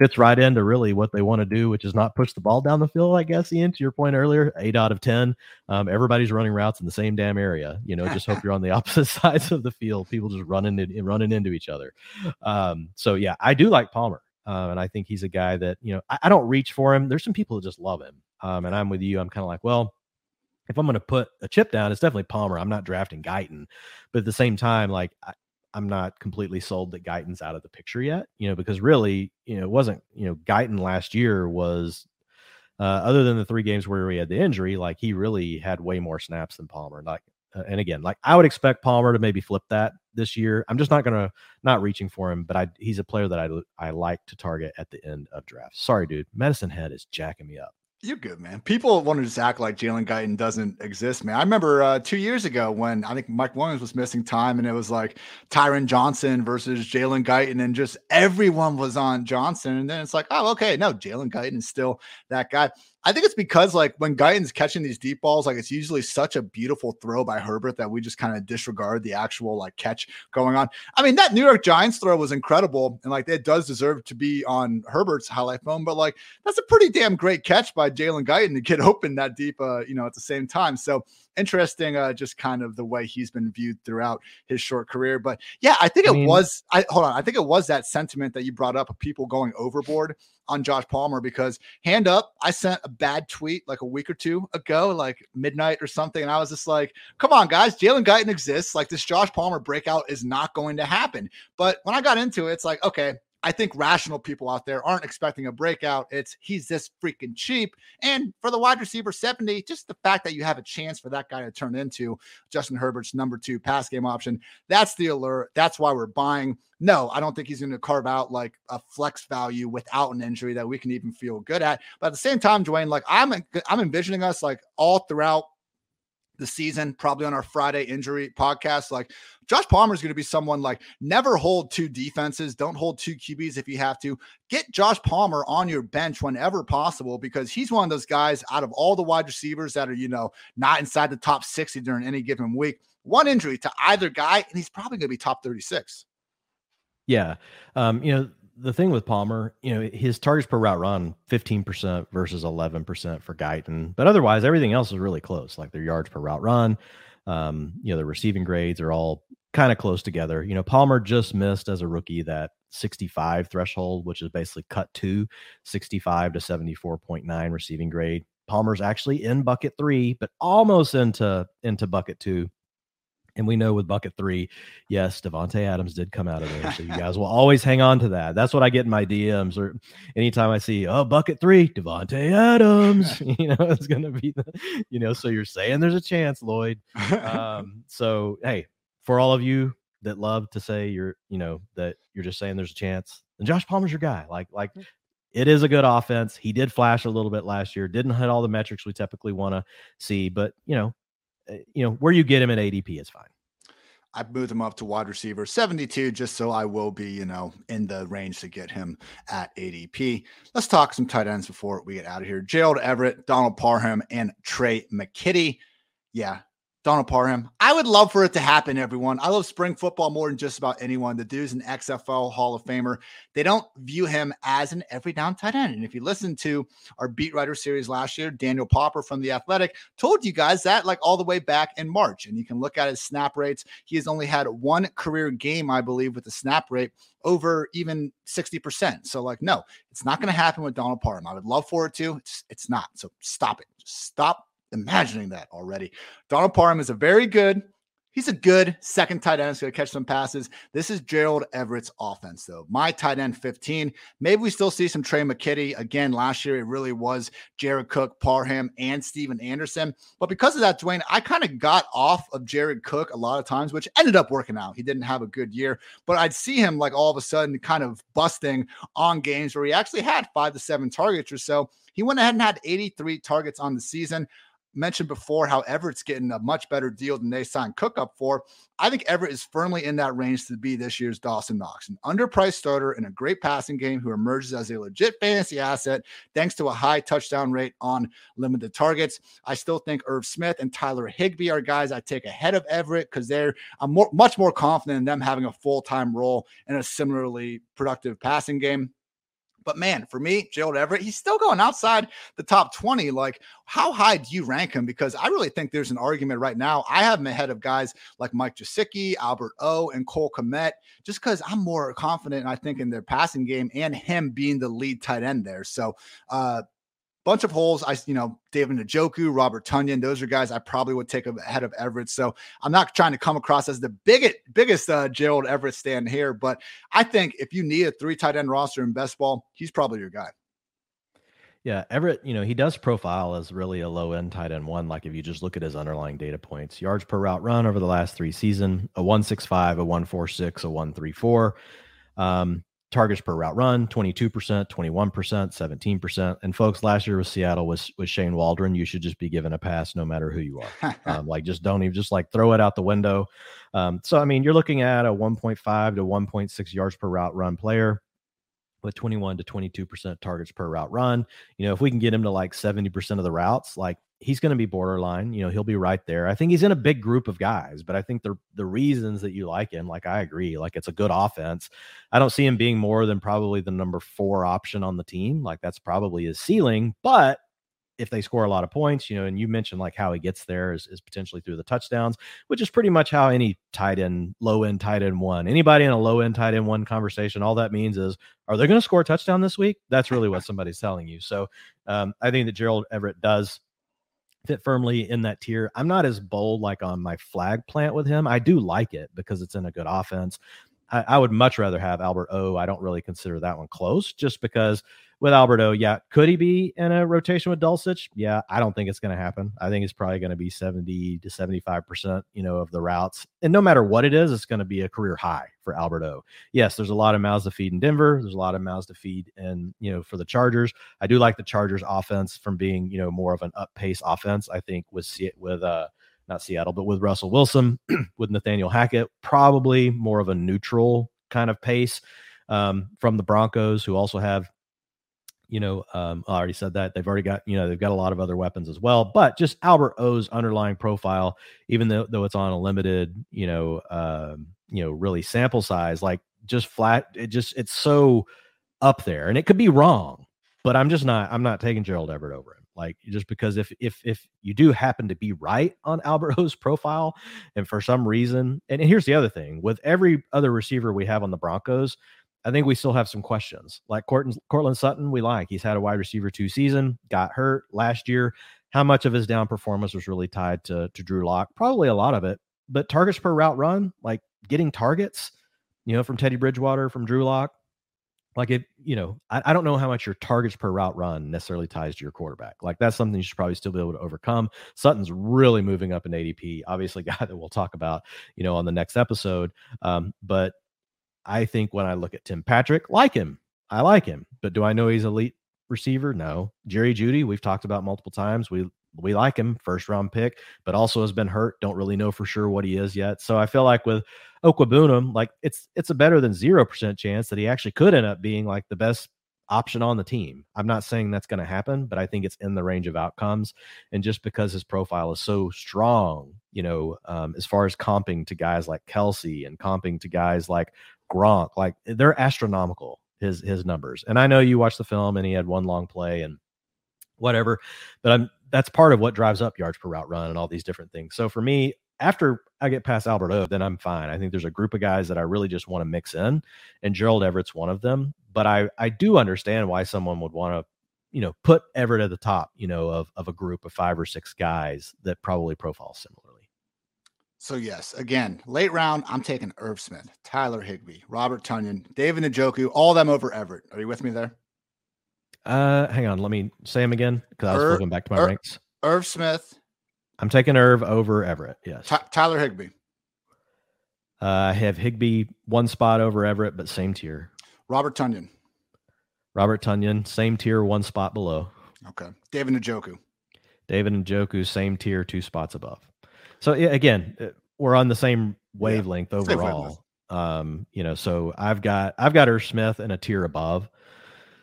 fits right into really what they want to do, which is not push the ball down the field. I guess Ian, to your point earlier, eight out of ten, um, everybody's running routes in the same damn area. You know, just hope [laughs] you're on the opposite [laughs] sides of the field. People just running in, running into each other. Um, so yeah, I do like Palmer, uh, and I think he's a guy that you know I, I, don't reach for him. There's some people that just love him, um, and I'm with you. I'm kind of like, well, if I'm going to put a chip down, it's definitely Palmer. I'm not drafting Guyton, but at the same time, like I'm not completely sold that Guyton's out of the picture yet, you know, because really, you know, it wasn't, you know, Guyton last year was, uh, other than the three games where he had the injury, like he really had way more snaps than Palmer. Like, uh, and again, like I would expect Palmer to maybe flip that this year. I'm just not gonna not reaching for him, but I he's a player that I I like to target at the end of drafts. Sorry, dude, Medicine Head is jacking me up. You're good, man. People want to just act like Jalen Guyton doesn't exist, man. I remember uh, two years ago when I think Mike Williams was missing time, and it was like Tyron Johnson versus Jalen Guyton, and just everyone was on Johnson. And then it's like, oh, okay, no, Jalen Guyton is still that guy. I think it's because like when Guyton's catching these deep balls, like it's usually such a beautiful throw by Herbert that we just kind of disregard the actual like catch going on. I mean, that New York Giants throw was incredible, and like it does deserve to be on Herbert's highlight film, but like that's a pretty damn great catch by Jalen Guyton to get [laughs] open that deep, uh, you know, at the same time. So interesting, uh, just kind of the way he's been viewed throughout his short career. But yeah, I think I it mean, was. I hold on. I think it was that sentiment that you brought up of people going overboard on Josh Palmer because hand up, I sent a bad tweet like a week or two ago, like midnight or something. And I was just like, come on, guys, Jalen Guyton exists. Like this Josh Palmer breakout is not going to happen. But when I got into it, it's like, okay, I think rational people out there aren't expecting a breakout. It's he's this freaking cheap. And for the wide receiver 70, just the fact that you have a chance for that guy to turn into Justin Herbert's number two pass game option, that's the alert. That's why we're buying. No, I don't think he's going to carve out like a flex value without an injury that we can even feel good at. But at the same time, Dwain, like I'm I'm envisioning us like all throughout the season, probably on our Friday injury podcast. Like Josh Palmer is going to be someone like never hold two defenses, don't hold two QBs if you have to. Get Josh Palmer on your bench whenever possible because he's one of those guys out of all the wide receivers that are, you know, not inside the top 60 during any given week. One injury to either guy, and he's probably going to be top 36. Yeah. Um, you know, the thing with Palmer, you know, his targets per route run 15% versus 11% for Guyton. But otherwise, everything else is really close. Like their yards per route run, um, you know, the receiving grades are all kind of close together. You know, Palmer just missed as a rookie that 65 threshold, which is basically cut to 65 to 74.9 receiving grade. Palmer's actually in bucket three, but almost into into bucket two. And we know with bucket three, yes, Davante Adams did come out of there. So you [laughs] guys will always hang on to that. That's what I get in my DMs or anytime I see, oh, bucket three, Davante Adams. [laughs] [laughs] you know, it's gonna be the, you know, so you're saying there's a chance, Lloyd. Um, so hey, for all of you that love to say you're, you know, that you're just saying there's a chance, and Josh Palmer's your guy. Like, like mm. it is a good offense. He did flash a little bit last year, didn't hit all the metrics we typically want to see, but you know, Uh, you know, where you get him at ADP is fine. I moved him up to wide receiver 72 just so I will be, you know, in the range to get him at ADP. Let's talk some tight ends before we get out of here. Gerald Everett, Donald Parham, and Tre' McKitty. Yeah, Donald Parham. I would love for it to happen, everyone. I love spring football more than just about anyone. The dude's an XFL Hall of Famer. They don't view him as an every down tight end. And if you listen to our beat writer series last year, Daniel Popper from The Athletic told you guys that like all the way back in March. And you can look at his snap rates. He has only had one career game, I believe, with a snap rate over even 60%. So, like, no, it's not going to happen with Donald Parham. I would love for it to. It's, it's not. So stop it. Stop imagining that already. Donald Parham is a very good, he's a good second tight end. He's going to catch some passes. This is Gerald Everett's offense, though. My tight end 15. Maybe we still see some Tre' McKitty. Again, last year it really was Jared Cook, Parham, and Stephen Anderson. But because of that, Dwain, I kind of got off of Jared Cook a lot of times, which ended up working out. He didn't have a good year, but I'd see him like all of a sudden kind of busting on games where he actually had five to seven targets or so. He went ahead and had 83 targets on the season mentioned before how Everett's getting a much better deal than they signed Cook up for. I think Everett is firmly in that range to be this year's Dawson Knox, an underpriced starter in a great passing game who emerges as a legit fantasy asset thanks to a high touchdown rate on limited targets. I still think Irv Smith and Tyler Higbee are guys I take ahead of Everett because they're I'm more, much more confident in them having a full time role in a similarly productive passing game. But man, for me, Gerald Everett, he's still going outside the top 20. Like, how high do you rank him? Because I really think there's an argument right now. I have him ahead of guys like Mike Gesicki, Albert O, and Cole Kmet, just because I'm more confident, I think, in their passing game and him being the lead tight end there. So, uh, bunch of holes. I, you know, David Njoku, Robert Tonyan, those are guys I probably would take ahead of Everett. So I'm not trying to come across as the biggest, biggest uh, Gerald Everett stand here, but I think if you need a three tight end roster in best ball, he's probably your guy. Yeah, Everett, you know, he does profile as really a low end tight end one. Like if you just look at his underlying data points, yards per route run over the last three season, a 165, a 146, a 134. Um, targets per route run 22% 21% 17% and folks last year with seattle was with shane waldron you should just be given a pass no matter who you are. [laughs] Um, like just don't even just like throw it out the window. Um, so i mean you're looking at a 1.5 to 1.6 yards per route run player with 21 to 22% targets per route run. You know, if we can get him to like 70% of the routes, like he's going to be borderline. You know, he'll be right there. I think he's in a big group of guys, but I think the the reasons that you like him, like I agree, like it's a good offense. I don't see him being more than probably the number four option on the team. Like that's probably his ceiling, but if they score a lot of points, you know, and you mentioned like how he gets there is, is potentially through the touchdowns, which is pretty much how any tight end, low end tight end one, anybody in a low end tight end one conversation, all that means is, are they going to score a touchdown this week? That's really what somebody's telling you. So um, I think that Gerald Everett does fit firmly in that tier. I'm not as bold like on my flag plant with him. I do like it because it's in a good offense. I, I would much rather have Albert O. I don't really consider that one close just because with Alberto, yeah, could he be in a rotation with Dulcich? Yeah, I don't think it's going to happen. I think it's probably going to be 70 to 75%, you know, of the routes. And no matter what it is, it's going to be a career high for Alberto. Yes, there's a lot of mouths to feed in Denver. There's a lot of mouths to feed and, you know, for the Chargers. I do like the Chargers offense from being, you know, more of an up pace offense. I think with with uh not Seattle, but with Russell Wilson, [clears throat] with Nathaniel Hackett, probably more of a neutral kind of pace um, from the Broncos, who also have you know, um, I already said that they've already got, you know, they've got a lot of other weapons as well. But just Albert O's underlying profile, even though though it's on a limited, you know, um, you know, really sample size, like just flat, it just it's so up there, and it could be wrong, but I'm just not, I'm not taking Gerald Everett over him. Like just because if if if you do happen to be right on [laughs] Albert O's profile, and for some reason, and, and here's the other thing, with every other receiver we have on the Broncos I think we still have some questions. Like Courtland, Courtland Sutton, we like. He's had a wide receiver two season, got hurt last year. How much of his down performance was really tied to, to Drew Lock? Probably a lot of it. But targets per route run, like getting targets, you know, from Teddy Bridgewater, from Drew Lock, like it, you know, I, I, don't know how much your targets per route run necessarily ties to your quarterback. Like that's something you should probably still be able to overcome. Sutton's really moving up in ADP, obviously, [laughs] guy that we'll talk about, you know, on the next episode. Um, but I think when I look at Tim Patrick, like him, I like him, but do I know he's elite receiver? No. Jerry Jeudy we've talked about multiple times. We we like him, first round pick, but also has been hurt. Don't really know for sure what he is yet. So I feel like with Okwuegbunam, like it's it's a better than zero percent chance that he actually could end up being like the best option on the team. I'm not saying that's going to happen, but I think it's in the range of outcomes. And just because his profile is so strong, you know, um, as far as comping to guys like Kelce and comping to guys like Gronk, like they're astronomical. His his numbers, and I know you watched the film, and he had one long play and whatever, but I'm that's part of what drives up yards per route run and all these different things. So for me, after I get past Albert O, then I'm fine. I think there's a group of guys that I really just want to mix in, and Gerald Everett's one of them. But I I do understand why someone would want to, you know, put Everett at the top, you know, of of a group of five or six guys that probably profile similarly. So yes, again, late round, I'm taking Irv Smith, Tyler Higbee, Robert Tonyan, David Njoku, all them over Everett. Are you with me there? Uh, hang on, let me say them again because I was Irv, flipping back to my Irv, ranks. Irv Smith. I'm taking Irv over Everett. Yes. T- Tyler Higbee. Uh, I have Higbee one spot over Everett, but same tier. Robert Tonyan. Robert Tonyan, same tier, one spot below. Okay. David Njoku. David Njoku, same tier, two spots above. So again, uh, we're on the same wavelength yeah, overall. Um, you know, so I've got I've got Irv Smith in a tier above.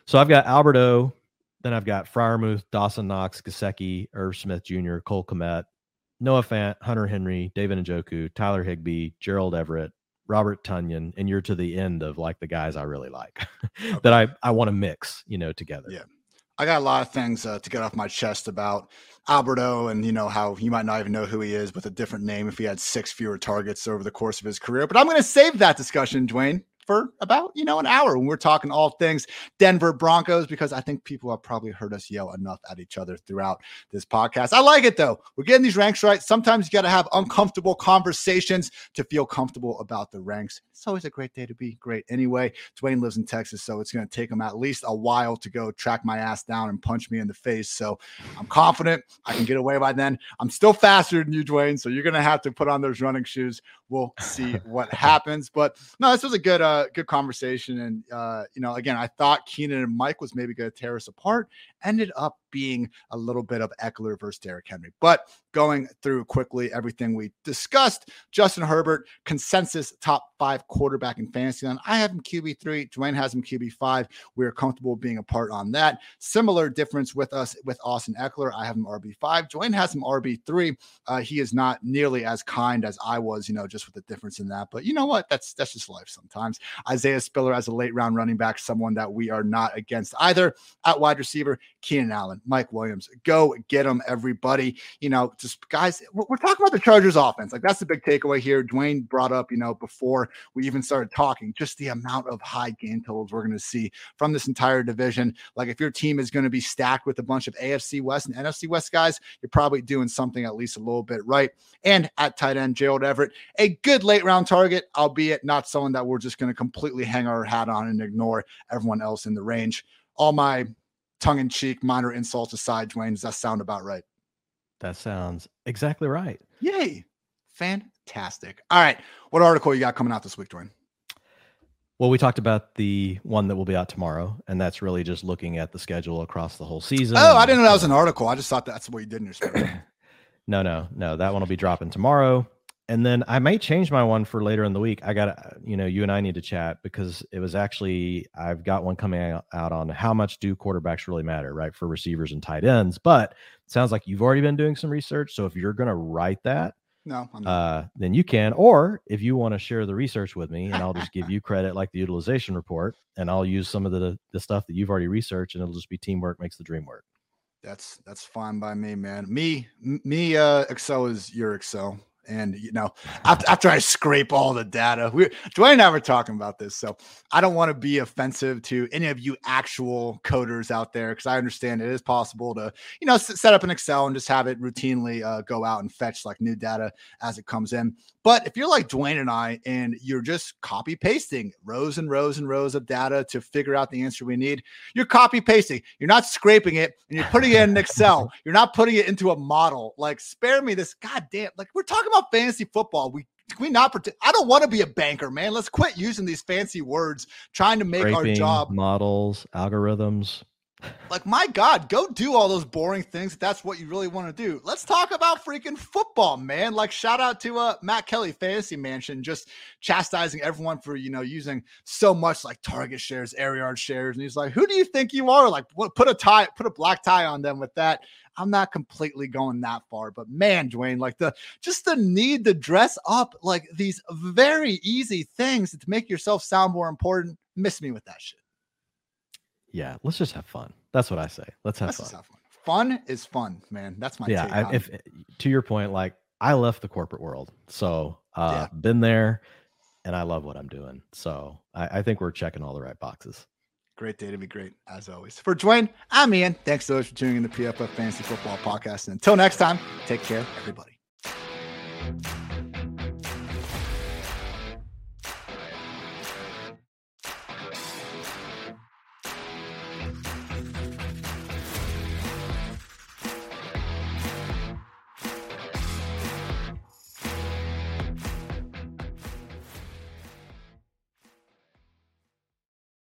So I've got Alberto, then I've got Freiermuth, Dawson Knox, Gesicki, Irv Smith Jr., Cole Kmet, Noah Fant, Hunter Henry, David Njoku, Tyler Higbee, Gerald Everett, Robert Tonyan, and you're to the end of like the guys I really like [laughs] okay. that I I want to mix, you know, together. Yeah. I got a lot of things uh, to get off my chest about Alberto and you know how you might not even know who he is with a different name if he had six fewer targets over the course of his career. But I'm going to save that discussion, Dwain, for about, you know, an hour when we're talking all things Denver Broncos, because I think people have probably heard us yell enough at each other throughout this podcast. I like it though. We're getting these ranks right. Sometimes you got to have uncomfortable conversations to feel comfortable about the ranks. It's always a great day to be great anyway. Dwain lives in Texas, so it's going to take him at least a while to go track my ass down and punch me in the face. So I'm confident I can get away by then. I'm still faster than you, Dwain, so you're going to have to put on those running shoes. We'll see [laughs] what happens. But no, this was a good uh good conversation. And uh, you know, again, I thought Keenan and Mike was maybe going to tear us apart. Ended up being a little bit of Ekeler versus Derrick Henry. But going through quickly everything we discussed, Justin Herbert, consensus top five quarterback in fantasy. And I have him QB3, Dwain has him QB5. We are comfortable being apart on that. Similar difference with us with Austin Ekeler. I have him RB5. Dwain has him RB3. Uh, he is not nearly as kind as I was, you know, just with the difference in that. But you know what? That's that's just life sometimes. Isaiah Spiller as a late round running back, someone that we are not against either. At wide receiver, Keenan Allen, Mike Williams. Go get them, everybody. You know, just guys, we're talking about the Chargers offense. Like that's the big takeaway here. Dwain brought up, you know, before we even started talking, just the amount of high game totals we're going to see from this entire division. Like if your team is going to be stacked with a bunch of AFC West and NFC West guys, you're probably doing something at least a little bit right. And at tight end, Gerald Everett, a good late round target, albeit not someone that we're just going to completely hang our hat on and ignore everyone else in the range. All my tongue in cheek, minor insults aside, Dwain, does that sound about right? That sounds exactly right. Yay. Fantastic. All right. What article you got coming out this week, Dwain? Well, we talked about the one that will be out tomorrow, and that's really just looking at the schedule across the whole season. Oh, I didn't know that was an article. I just thought that's what you did in your [clears throat] no, no, no. That one will be dropping tomorrow and then I may change my one for later in the week. I got, you know, you and I need to chat because it was actually, I've got one coming out on how much do quarterbacks really matter, right? For receivers and tight ends. But it sounds like you've already been doing some research. So if you're going to write that, no, uh, then you can. Or if you want to share the research with me, and I'll just give you credit like the utilization report, and I'll use some of the the stuff that you've already researched, and it'll just be teamwork makes the dream work. That's that's fine by me, man. Me me uh Excel is your Excel. And you know, after, after I scrape all the data, we Dwain and I were talking about this. So I don't want to be offensive to any of you actual coders out there because I understand it is possible to, you know, set up an Excel and just have it routinely uh, go out and fetch like new data as it comes in. But if you're like Dwain and I, and you're just copy pasting rows and rows and rows of data to figure out the answer we need, you're copy pasting. You're not scraping it and you're putting it in Excel. [laughs] You're not putting it into a model. Like, spare me this. God damn. Like, we're talking about fantasy football. We can we not pretend? I don't want to be a banker, man. Let's quit using these fancy words trying to make Scraping, our job models, algorithms. Like, my God, go do all those boring things if that's what you really want to do. Let's talk about freaking football, man. Like, shout out to uh, Matt Kelly, Fantasy Mansion, just chastising everyone for, you know, using so much like target shares, air yard shares. And he's like, who do you think you are? Like, what, put a tie, put a black tie on them with that. I'm not completely going that far, but man, Dwain, like the just the need to dress up like these very easy things to make yourself sound more important. Miss me with that shit yeah, let's just have fun. That's what I say. Let's have, fun. have fun. Fun is fun, man. That's my yeah. I, if to your point, like I left the corporate world, so uh, yeah. been there, and I love what I'm doing. So I, I think we're checking all the right boxes. Great day to be great, as always. For Dwain, I'm Ian. Thanks so much for tuning in the PFF Fantasy Football Podcast. And until next time, take care, everybody.